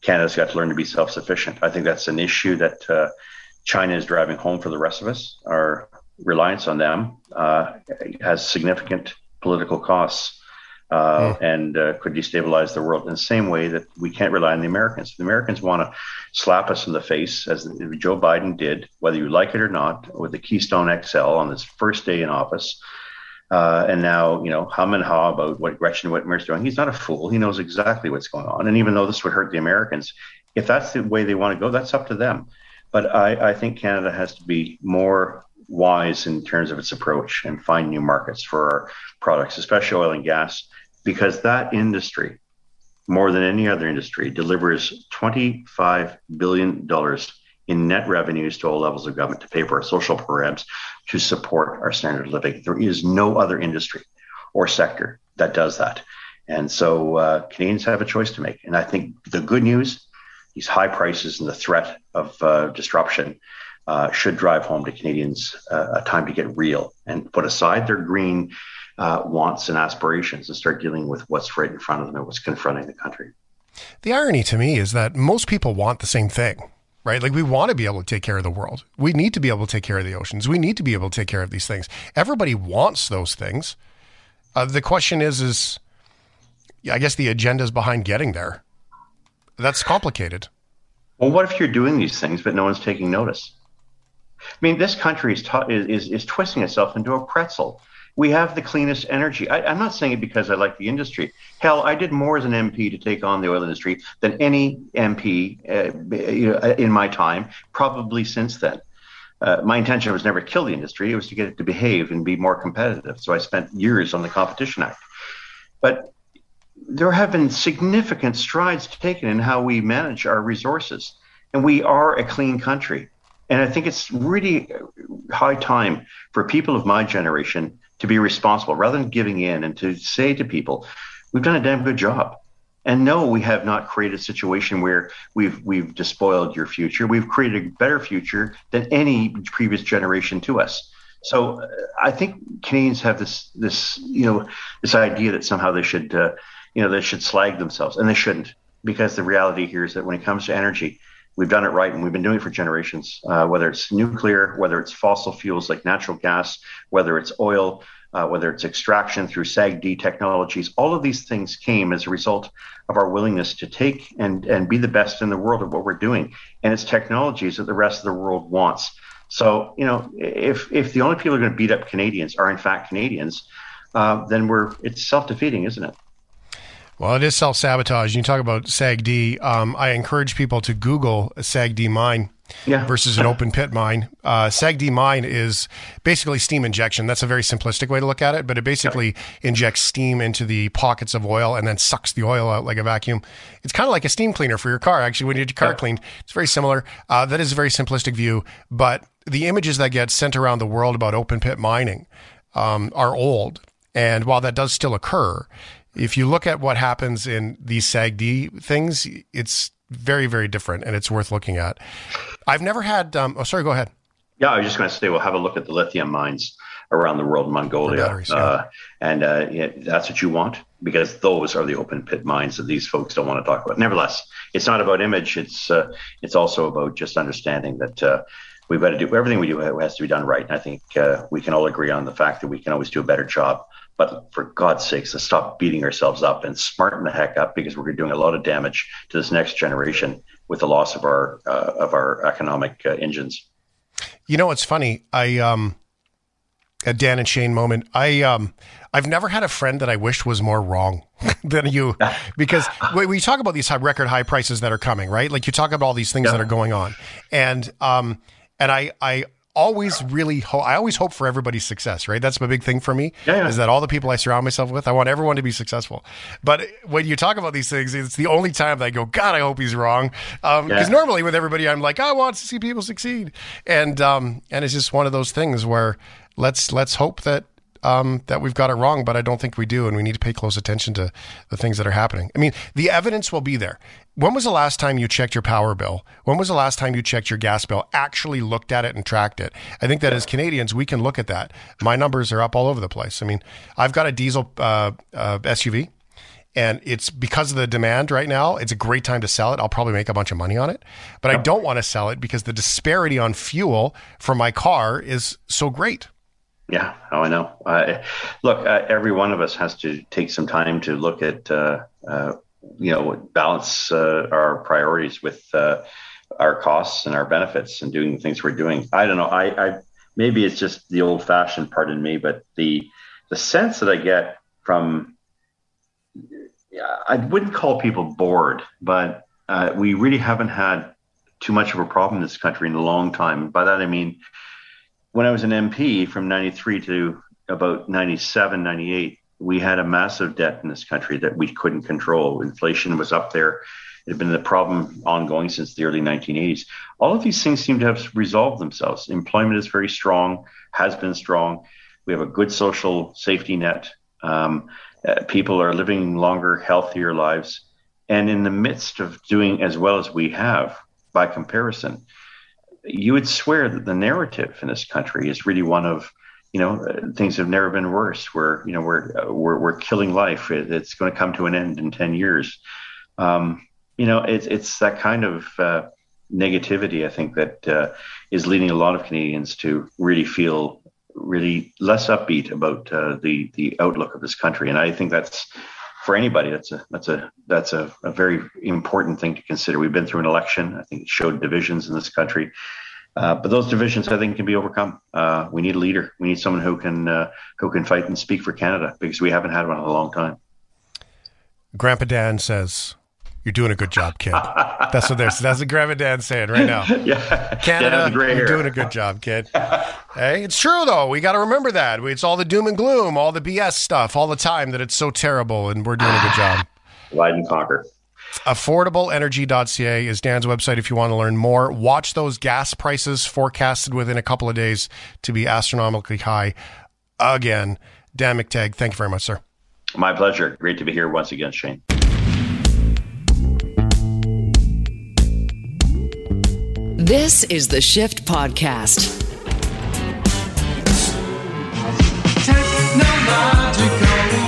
Canada's got to learn to be self sufficient. I think that's an issue that uh, China is driving home for the rest of us. Our reliance on them uh, has significant political costs uh, mm. and uh, could destabilize the world in the same way that we can't rely on the Americans. The Americans want to slap us in the face, as Joe Biden did, whether you like it or not, with the Keystone XL on his first day in office. Uh, and now, you know, hum and haw about what Gretchen Whitmer's doing. He's not a fool. He knows exactly what's going on. And even though this would hurt the Americans, if that's the way they want to go, that's up to them. But I, I think Canada has to be more wise in terms of its approach and find new markets for our products, especially oil and gas, because that industry, more than any other industry, delivers $25 billion in net revenues to all levels of government to pay for our social programs to support our standard of living. There is no other industry or sector that does that. And so uh, Canadians have a choice to make. And I think the good news, these high prices and the threat of uh, disruption uh, should drive home to Canadians uh, a time to get real and put aside their green uh, wants and aspirations and start dealing with what's right in front of them and what's confronting the country. The irony to me is that most people want the same thing right? Like we want to be able to take care of the world. We need to be able to take care of the oceans. We need to be able to take care of these things. Everybody wants those things. Uh, the question is, is I guess the agenda is behind getting there. That's complicated. Well, what if you're doing these things, but no one's taking notice? I mean, this country is, ta- is, is twisting itself into a pretzel. We have the cleanest energy. I, am not saying it because I like the industry. Hell, I did more as an MP to take on the oil industry than any MP uh, in my time, probably since then. Uh, my intention was never to kill the industry; it was to get it to behave and be more competitive. So I spent years on the Competition Act. But there have been significant strides taken in how we manage our resources, and we are a clean country. And I think it's really high time for people of my generation to be responsible rather than giving in and to say to people, we've done a damn good job. And no, we have not created a situation where we've we've despoiled your future. We've created a better future than any previous generation to us. So uh, I think Canadians have this this you know this idea that somehow they should uh, you know they should slag themselves, and they shouldn't, because the reality here is that when it comes to energy, We've done it right, and we've been doing it for generations. Uh, whether it's nuclear, whether it's fossil fuels like natural gas, whether it's oil, uh, whether it's extraction through SAGD technologies, all of these things came as a result of our willingness to take and and be the best in the world at what we're doing. And it's technologies that the rest of the world wants. So you know, if if the only people who are going to beat up Canadians are in fact Canadians, uh, then we're it's self defeating, isn't it? Well, it is self sabotage. You talk about SAGD. Um, I encourage people to Google a SAGD mine yeah. versus an open pit mine. Uh, SAGD mine is basically steam injection. That's a very simplistic way to look at it, but it basically injects steam into the pockets of oil and then sucks the oil out like a vacuum. It's kind of like a steam cleaner for your car. Actually, when you get your car cleaned, it's very similar. Uh, that is a very simplistic view, but the images that get sent around the world about open pit mining um, are old. And while that does still occur, if you look at what happens in these SAGD things, it's very, very different and it's worth looking at. I've never had, um, oh, sorry, go ahead. Yeah, I was just going to say, we'll have a look at the lithium mines around the world in Mongolia. Batteries, yeah. uh, and uh, yeah, that's what you want because those are the open pit mines that these folks don't want to talk about. Nevertheless, it's not about image. It's uh, it's also about just understanding that uh, we've got to do everything we do has to be done right. And I think uh, we can all agree on the fact that we can always do a better job but for God's sakes, let's stop beating ourselves up and smarten the heck up because we're doing a lot of damage to this next generation with the loss of our uh, of our economic uh, engines. You know, it's funny. I um, a Dan and Shane moment. I um, I've never had a friend that I wished was more wrong than you, because we talk about these high, record high prices that are coming, right? Like you talk about all these things yeah. that are going on, and um, and I I always really hope I always hope for everybody's success, right? That's my big thing for me. Yeah, yeah. Is that all the people I surround myself with, I want everyone to be successful. But when you talk about these things, it's the only time that I go, God, I hope he's wrong. Because um, yeah. normally with everybody, I'm like, I want to see people succeed, and um, and it's just one of those things where let's let's hope that um, that we've got it wrong, but I don't think we do, and we need to pay close attention to the things that are happening. I mean, the evidence will be there. When was the last time you checked your power bill? When was the last time you checked your gas bill? Actually looked at it and tracked it. I think that as Canadians, we can look at that. My numbers are up all over the place. I mean, I've got a diesel uh, uh, SUV, and it's because of the demand right now. It's a great time to sell it. I'll probably make a bunch of money on it, but I don't want to sell it because the disparity on fuel for my car is so great. Yeah, oh, I know. Uh, look, uh, every one of us has to take some time to look at, uh, uh you know, balance uh, our priorities with uh, our costs and our benefits and doing the things we're doing. I don't know. I, I maybe it's just the old-fashioned part in me, but the the sense that I get from I wouldn't call people bored, but uh, we really haven't had too much of a problem in this country in a long time. By that I mean, when I was an MP from 93 to about 97, 98, we had a massive debt in this country that we couldn't control. Inflation was up there. It had been the problem ongoing since the early 1980s. All of these things seem to have resolved themselves. Employment is very strong, has been strong. We have a good social safety net. Um, uh, people are living longer, healthier lives. And in the midst of doing as well as we have, by comparison, you would swear that the narrative in this country is really one of, you know, things have never been worse. We're, you know, we're we're, we're killing life. It, it's going to come to an end in ten years. Um, you know, it's it's that kind of uh, negativity I think that uh, is leading a lot of Canadians to really feel really less upbeat about uh, the the outlook of this country, and I think that's for anybody that's a that's a that's a, a, very important thing to consider. We've been through an election. I think it showed divisions in this country, uh, but those divisions I think can be overcome. Uh, we need a leader. We need someone who can uh, who can fight and speak for Canada because we haven't had one in a long time. Grandpa Dan says you're doing a good job, kid. That's what there's. That's what Grandma Dan's saying right now. yeah, Canada, you're doing a good job, kid. hey, it's true though. We got to remember that it's all the doom and gloom, all the BS stuff, all the time that it's so terrible, and we're doing a good job. Ride and conquer. AffordableEnergy.ca is Dan's website if you want to learn more. Watch those gas prices forecasted within a couple of days to be astronomically high again. Dan McTeague, thank you very much, sir. My pleasure. Great to be here once again, Shane. This is the Shift Podcast. Technological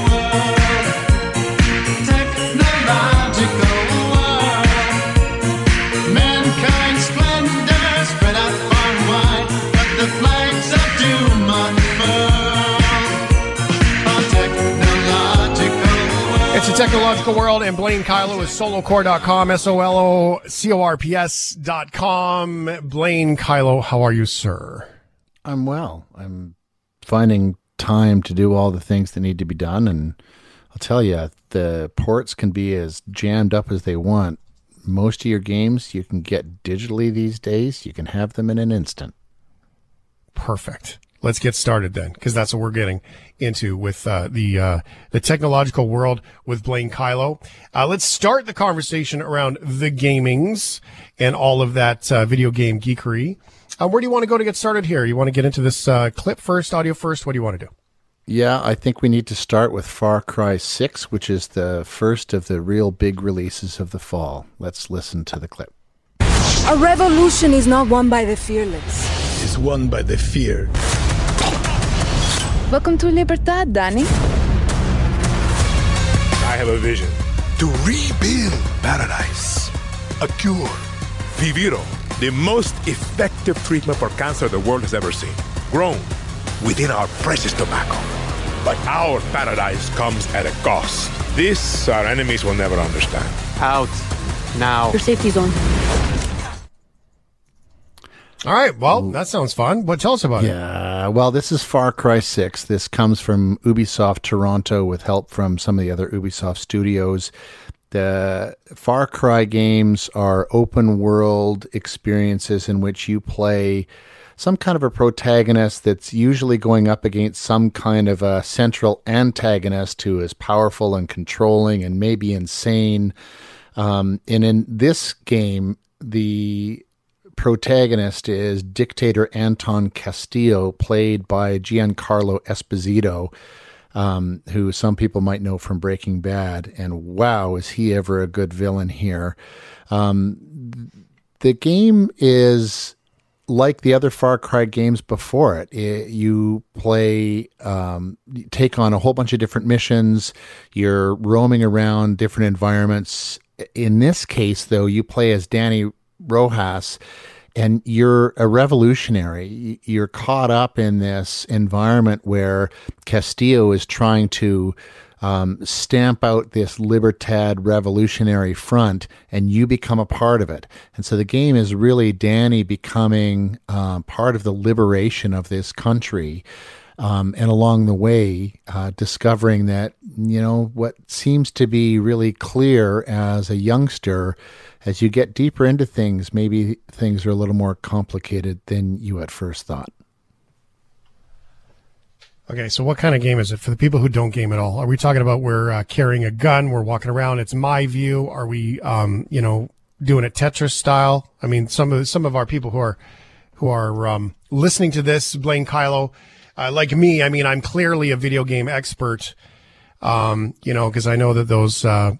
World and Blaine Kyllo is solocorps.com, S O L O C O R P S.com. Blaine Kyllo, how are you, sir? I'm well. I'm finding time to do all the things that need to be done. And I'll tell you, the ports can be as jammed up as they want. Most of your games you can get digitally these days, you can have them in an instant. Perfect let's get started then, because that's what we're getting into with uh, the uh, the technological world with Blaine Kyllo. Uh, let's start the conversation around the gamings and all of that uh, video game geekery. Uh, where do you want to go to get started here? You want to get into this uh, clip first, audio first? What do you want to do? Yeah, I think we need to start with Far Cry 6, which is the first of the real big releases of the fall. Let's listen to the clip. A revolution is not won by the fearless. It's won by the feared. Welcome to Libertad, Danny. I have a vision to rebuild paradise. A cure. Viviro, the most effective treatment for cancer the world has ever seen. Grown within our precious tobacco. But our paradise comes at a cost. This our enemies will never understand. Out. Now. Your safety zone. All right. Well, that sounds fun. What tell us about yeah, it? Yeah. Well, this is Far Cry 6. This comes from Ubisoft Toronto with help from some of the other Ubisoft studios. The Far Cry games are open world experiences in which you play some kind of a protagonist that's usually going up against some kind of a central antagonist who is powerful and controlling and maybe insane. Um, and in this game, the protagonist is dictator Anton Castillo, played by Giancarlo Esposito, um, who some people might know from Breaking Bad. And wow, is he ever a good villain here? Um, the game is like the other Far Cry games before it, it you play, um, take on a whole bunch of different missions. You're roaming around different environments. In this case, though, you play as Danny Rojas, and you're a revolutionary. You're caught up in this environment where Castillo is trying to um, stamp out this Libertad revolutionary front, and you become a part of it. And so the game is really Danny becoming um, part of the liberation of this country. Um, and along the way, uh, discovering that, you know, what seems to be really clear as a youngster, as you get deeper into things, maybe things are a little more complicated than you at first thought. Okay, so what kind of game is it for the people who don't game at all? Are we talking about we're uh, carrying a gun, we're walking around, it's my view? Are we, um, you know, doing it Tetris style? I mean, some of some of our people who are who are um, listening to this, Blaine Kyllo, uh, like me, I mean, I'm clearly a video game expert, um, you know, because I know that those uh,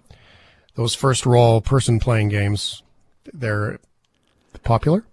those first role person playing games, they're popular.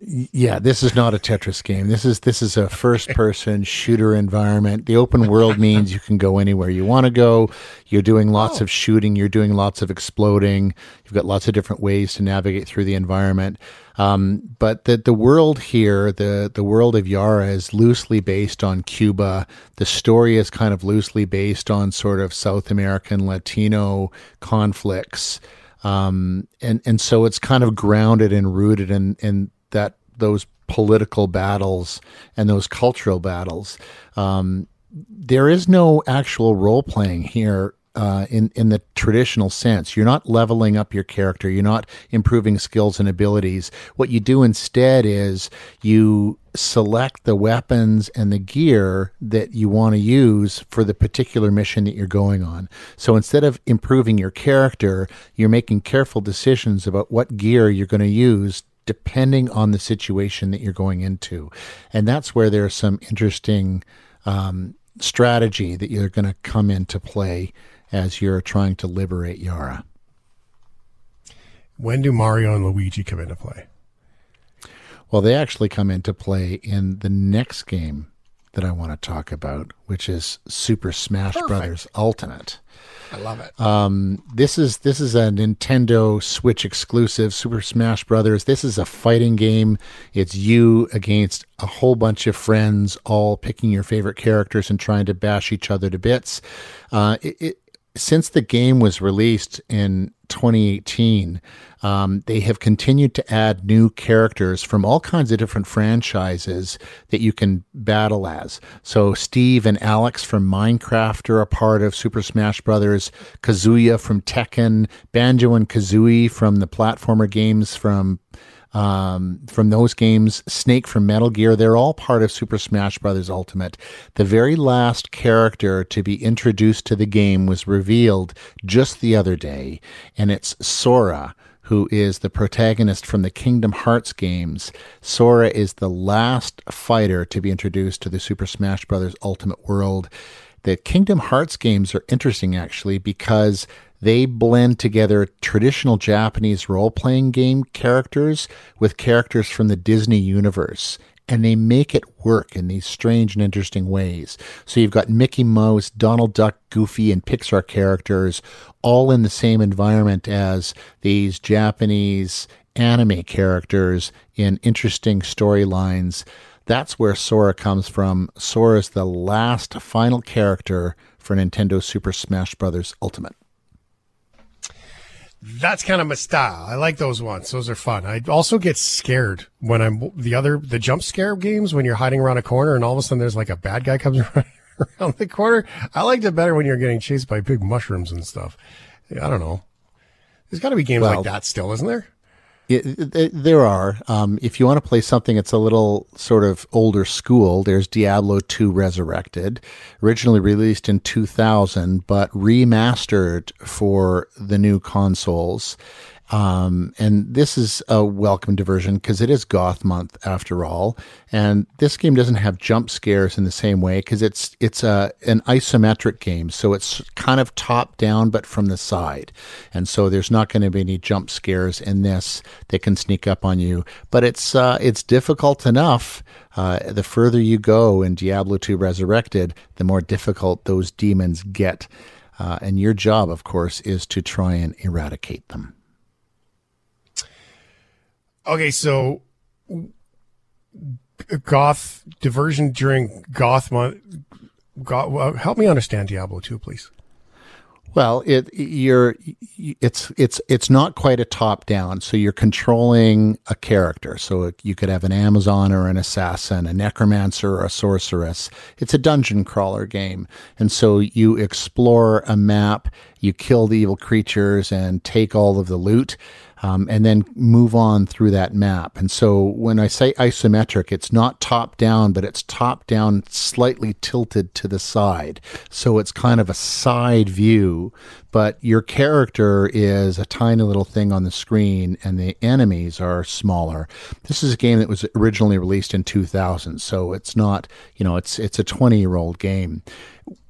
Yeah, this is not a Tetris game. This is this is a first person shooter environment. The open world means you can go anywhere you want to go. You're doing lots Oh. of shooting, you're doing lots of exploding. You've got lots of different ways to navigate through the environment. Um, but the the world here, the the world of Yara is loosely based on Cuba. The story is kind of loosely based on sort of South American Latino conflicts. Um, and and so it's kind of grounded and rooted in in that those political battles and those cultural battles. Um, there is no actual role playing here. Uh, in in the traditional sense, you're not leveling up your character. You're not improving skills and abilities. What you do instead is you select the weapons and the gear that you want to use for the particular mission that you're going on. So instead of improving your character, you're making careful decisions about what gear you're going to use depending on the situation that you're going into. And that's where there's some interesting um, strategy that you're going to come into play as you're trying to liberate Yara. When do Mario and Luigi come into play? Well, they actually come into play in the next game that I want to talk about, which is Super Smash Perfect. Brothers Ultimate. I love it. Um, this is this is a Nintendo Switch exclusive, Super Smash Brothers. This is a fighting game. It's you against a whole bunch of friends, all picking your favorite characters and trying to bash each other to bits. Uh, it, it, since the game was released in 2018, um, they have continued to add new characters from all kinds of different franchises that you can battle as. So Steve and Alex from Minecraft are a part of Super Smash Brothers. Kazuya from Tekken, Banjo and Kazooie from the platformer games from um, from those games, Snake from Metal Gear, they're all part of Super Smash Bros. Ultimate. The very last character to be introduced to the game was revealed just the other day, and it's Sora. Who is the protagonist from the Kingdom Hearts games? Sora is the last fighter to be introduced to the Super Smash Bros. Ultimate world. The Kingdom Hearts games are interesting actually because they blend together traditional Japanese role playing game characters with characters from the Disney universe. And they make it work in these strange and interesting ways. So you've got Mickey Mouse, Donald Duck, Goofy, and Pixar characters all in the same environment as these Japanese anime characters in interesting storylines. That's where Sora comes from. Sora is the last final character for Nintendo Super Smash Bros. Ultimate. That's kind of my style. I like those ones. Those are fun. I also get scared when I'm the other the jump scare games when you're hiding around a corner and all of a sudden there's like a bad guy comes around the corner. I liked it better when you're getting chased by big mushrooms and stuff. I don't know. There's got to be games Well- like that still, isn't there? Yeah, th- there are. Um, if you want to play something that's a little sort of older school, there's Diablo 2 Resurrected, originally released in 2000, but remastered for the new consoles. Um, and this is a welcome diversion because it is Goth Month after all. And this game doesn't have jump scares in the same way because it's it's a an isometric game, so it's kind of top down but from the side, and so there's not going to be any jump scares in this that can sneak up on you. But it's uh, it's difficult enough. Uh, the further you go in Diablo 2 Resurrected, the more difficult those demons get. Uh, and your job, of course, is to try and eradicate them. Okay, so goth diversion during goth month. Goth, help me understand Diablo 2, please. Well, it you're it's it's it's not quite a top down. So you're controlling a character. So you could have an Amazon or an assassin, a necromancer or a sorceress. It's a dungeon crawler game, and so you explore a map. You kill the evil creatures and take all of the loot um, and then move on through that map. And so when I say isometric, it's not top down, but it's top down slightly tilted to the side. So it's kind of a side view, but your character is a tiny little thing on the screen and the enemies are smaller. This is a game that was originally released in 2000, so it's not, you know, it's it's a 20-year-old game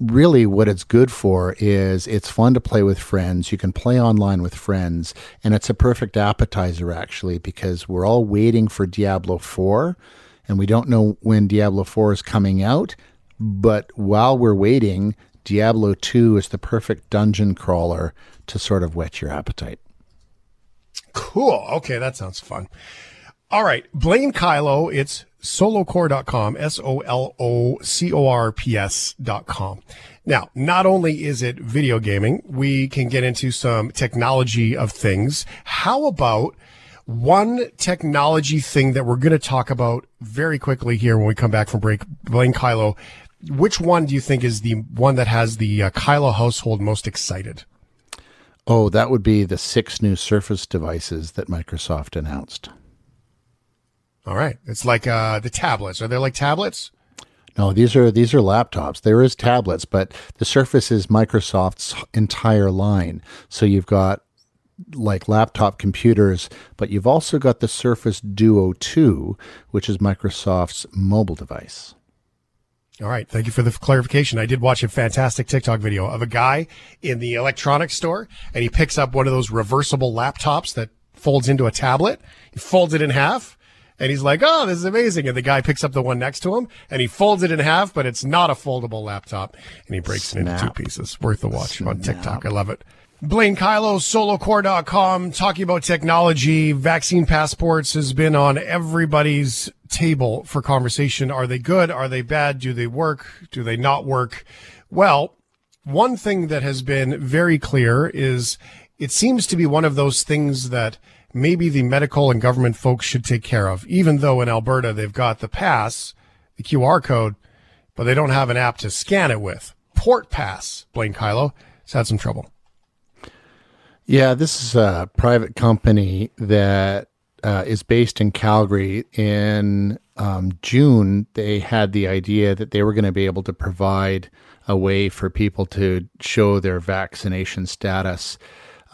really what it's good for is it's fun to play with friends. You can play online with friends, and it's a perfect appetizer actually because we're all waiting for Diablo 4 and we don't know when Diablo 4 is coming out, but while we're waiting, Diablo 2 is the perfect dungeon crawler to sort of whet your appetite. Cool. Okay, that sounds fun. All right, Blaine Kyllo. it's solocorps.com, S O L O C O R P S.com. Now, not only is it video gaming, we can get into some technology of things. How about one technology thing that we're going to talk about very quickly here when we come back from break? Blaine Kyllo, which one do you think is the one that has the uh, household most excited? Oh, that would be the six new Surface devices that Microsoft announced. All right. It's like uh, the tablets. Are they like tablets? No, these are these are laptops. There is tablets, but the Surface is Microsoft's entire line. So you've got like laptop computers, but you've also got the Surface Duo 2, which is Microsoft's mobile device. All right. Thank you for the clarification. I did watch a fantastic TikTok video of a guy in the electronics store and he picks up one of those reversible laptops that folds into a tablet. He folds it in half and he's like, "Oh, this is amazing!" And the guy picks up the one next to him, and he folds it in half, but it's not a foldable laptop, and he breaks Snap. it into two pieces. Worth the watch Snap. on TikTok. I love it. Blaine Kyllo, solocorps.com, talking about technology. Vaccine passports has been on everybody's table for conversation. Are they good? Are they bad? Do they work? Do they not work? Well, one thing that has been very clear is it seems to be one of those things that maybe the medical and government folks should take care of, even though in Alberta they've got the pass, the QR code, but they don't have an app to scan it with. Port Pass, Blaine Kyllo, has had some trouble. Yeah, this is a private company that uh, is based in Calgary. In um, June, they had the idea that they were going to be able to provide a way for people to show their vaccination status.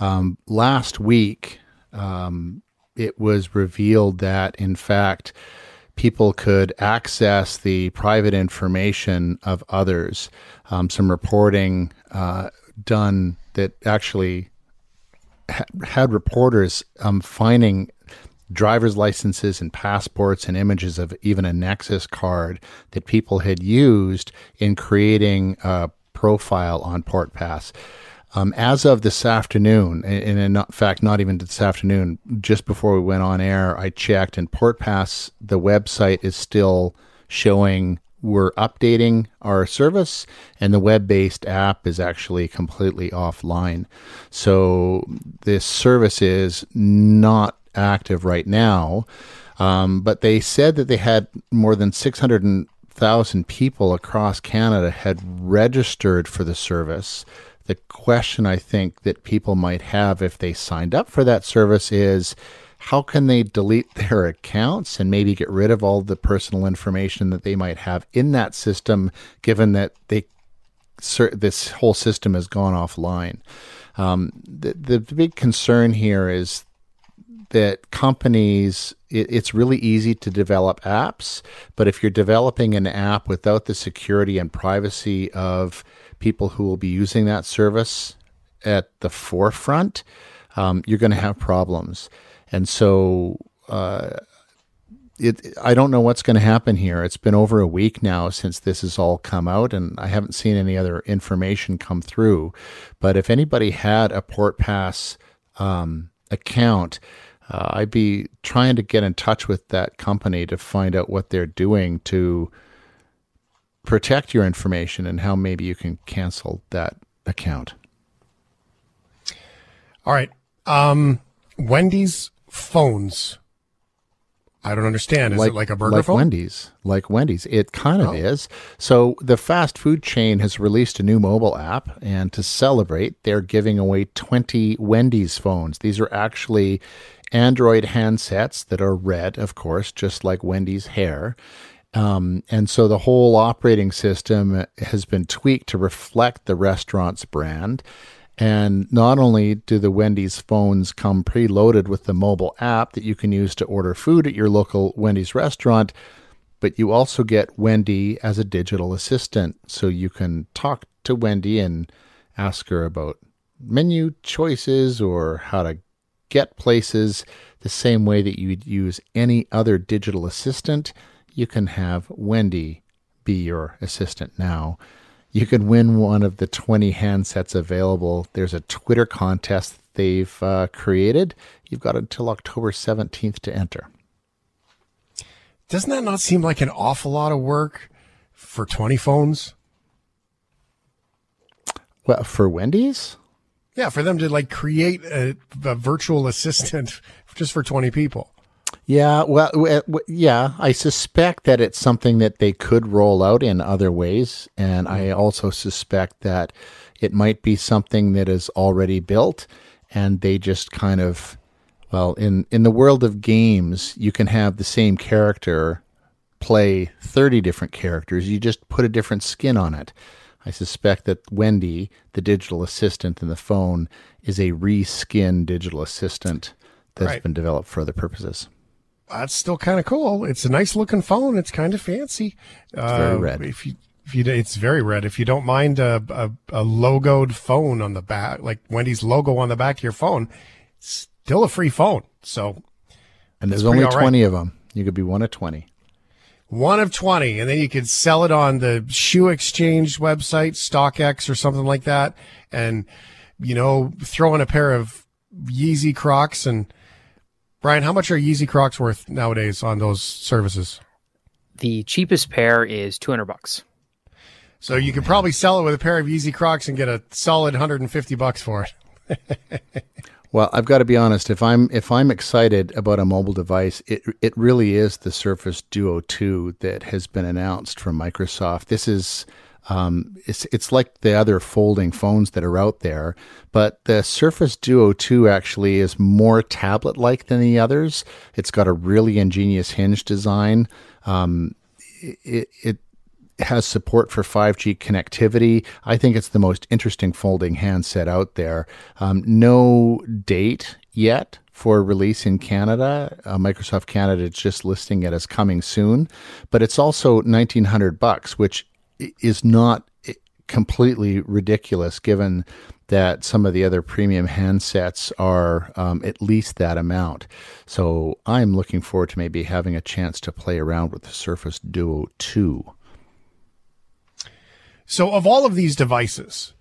Um, last week, um, it was revealed that, in fact, people could access the private information of others. Um, some reporting uh, done that actually had reporters um, finding driver's licenses and passports and images of even a Nexus card that people had used in creating a profile on PortPass. Um, as of this afternoon, and in fact, not even this afternoon, just before we went on air, I checked, and PortPass, the website is still showing we're updating our service, and the web based app is actually completely offline. So this service is not active right now. Um, but they said that they had more than 600,000 people across Canada had registered for the service the question I think that people might have if they signed up for that service is how can they delete their accounts and maybe get rid of all the personal information that they might have in that system, given that they this whole system has gone offline. Um, the, the big concern here is that companies it, it's really easy to develop apps, but if you're developing an app without the security and privacy of people who will be using that service at the forefront, um, you're going to have problems. And so, uh, it, I don't know what's going to happen here. It's been over a week now since this has all come out, and I haven't seen any other information come through. But if anybody had a PortPass um, account, uh, I'd be trying to get in touch with that company to find out what they're doing to protect your information and how maybe you can cancel that account. All right. Um, Wendy's phones. I don't understand. Is like, it like a burger like phone? Wendy's, like Wendy's. It kind of Oh. is. So the fast food chain has released a new mobile app, and to celebrate, they're giving away 20 Wendy's phones. These are actually Android handsets that are red, of course, just like Wendy's hair. Um, and so the whole operating system has been tweaked to reflect the restaurant's brand. And not only do the Wendy's phones come preloaded with the mobile app that you can use to order food at your local Wendy's restaurant, but you also get Wendy as a digital assistant. So you can talk to Wendy and ask her about menu choices or how to get places the same way that you'd use any other digital assistant. You can have Wendy be your assistant now. You can win one of the 20 handsets available. There's a Twitter contest they've uh, created. You've got until October 17th to enter. Doesn't that not seem like an awful lot of work for 20 phones? Well, for Wendy's? Yeah, for them to like create a, a virtual assistant just for 20 people. Yeah, well, w- uh, w- yeah, I suspect that it's something that they could roll out in other ways. And I mm-hmm. also suspect that it might be something that is already built and they just kind of, well, in, in the world of games, you can have the same character play 30 different characters. You just put a different skin on it. I suspect that Wendy, the digital assistant in the phone, is a reskin digital assistant that's Right. been developed for other purposes. That's still kind of cool. It's a nice looking phone. It's kind of fancy. It's very uh, red. If you, if you, it's very red. If you don't mind a, a, a logoed phone on the back, like Wendy's logo on the back of your phone, it's still a free phone. So And there's only pretty all right. 20 of them. You could be one of 20. one of 20 and then you could sell it on the shoe exchange website stockx or something like that and you know throw in a pair of yeezy crocs and brian how much are yeezy crocs worth nowadays on those services The cheapest pair is 200 bucks. so you could probably sell it with a pair of yeezy crocs and get a solid 150 bucks for it Well, I've got to be honest. If I'm if I'm excited about a mobile device, it it really is the Surface Duo 2 that has been announced from Microsoft. This is um, it's it's like the other folding phones that are out there, but the Surface Duo 2 actually is more tablet-like than the others. It's got a really ingenious hinge design. Um, it, it has support for 5G connectivity. I think it's the most interesting folding handset out there. Um, no date yet for release in Canada. Uh, Microsoft Canada is just listing it as coming soon, but it's also 1900 bucks, which is not completely ridiculous given that some of the other premium handsets are um, at least that amount. So I'm looking forward to maybe having a chance to play around with the Surface Duo 2. so of all of these devices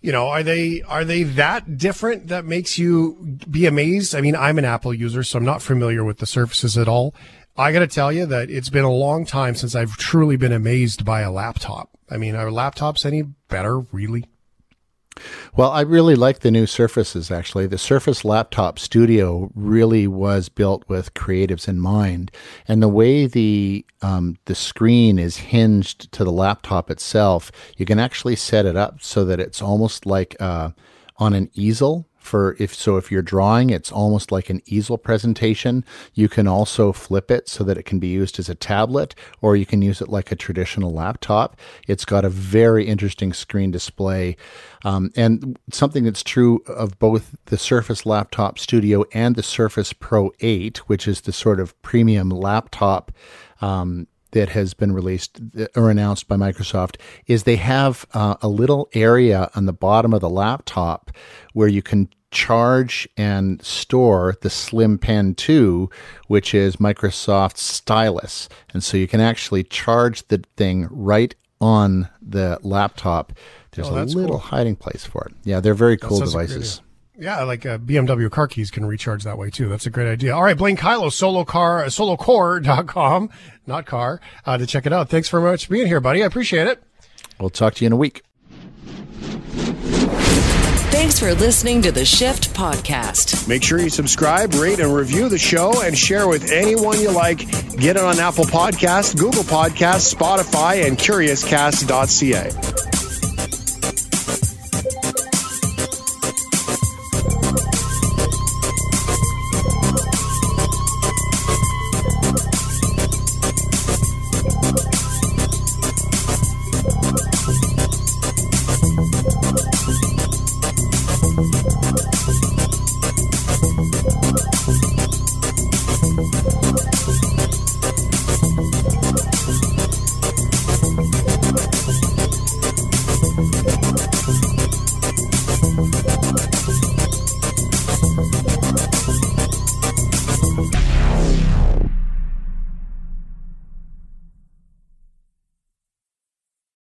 you know are they are they that different that makes you be amazed i mean i'm an apple user so i'm not familiar with the surfaces at all i got to tell you that it's been a long time since i've truly been amazed by a laptop. I mean are laptops any better really? Well, I really like the new Surfaces actually. The Surface Laptop Studio really was built with creatives in mind, and the way the um, the screen is hinged to the laptop itself, you can actually set it up so that it's almost like uh, on an easel for if so if you're drawing it's almost like an easel presentation. You can also flip it so that it can be used as a tablet or you can use it like a traditional laptop. It's got a very interesting screen display. Um, and something that's true of both the surface laptop studio and the surface pro 8 which is the sort of premium laptop um, that has been released or announced by Microsoft is they have uh, a little area on the bottom of the laptop where you can charge and store the Slim Pen 2, which is Microsoft's stylus. And so you can actually charge the thing right on the laptop. There's Oh, a little cool. hiding place for it. Yeah, they're very cool sounds like a devices. Yeah, like uh, BMW car keys can recharge that way too. That's a great idea. All right, Blaine Kyllo, solo car, solocorps.com, not car, uh, to check it out. Thanks very much for being here, buddy. I appreciate it. We'll talk to you in a week. Thanks for listening to the Shift Podcast. Make sure you subscribe, rate, and review the show and share with anyone you like. Get it on Apple Podcasts, Google Podcasts, Spotify, and CuriousCast.ca.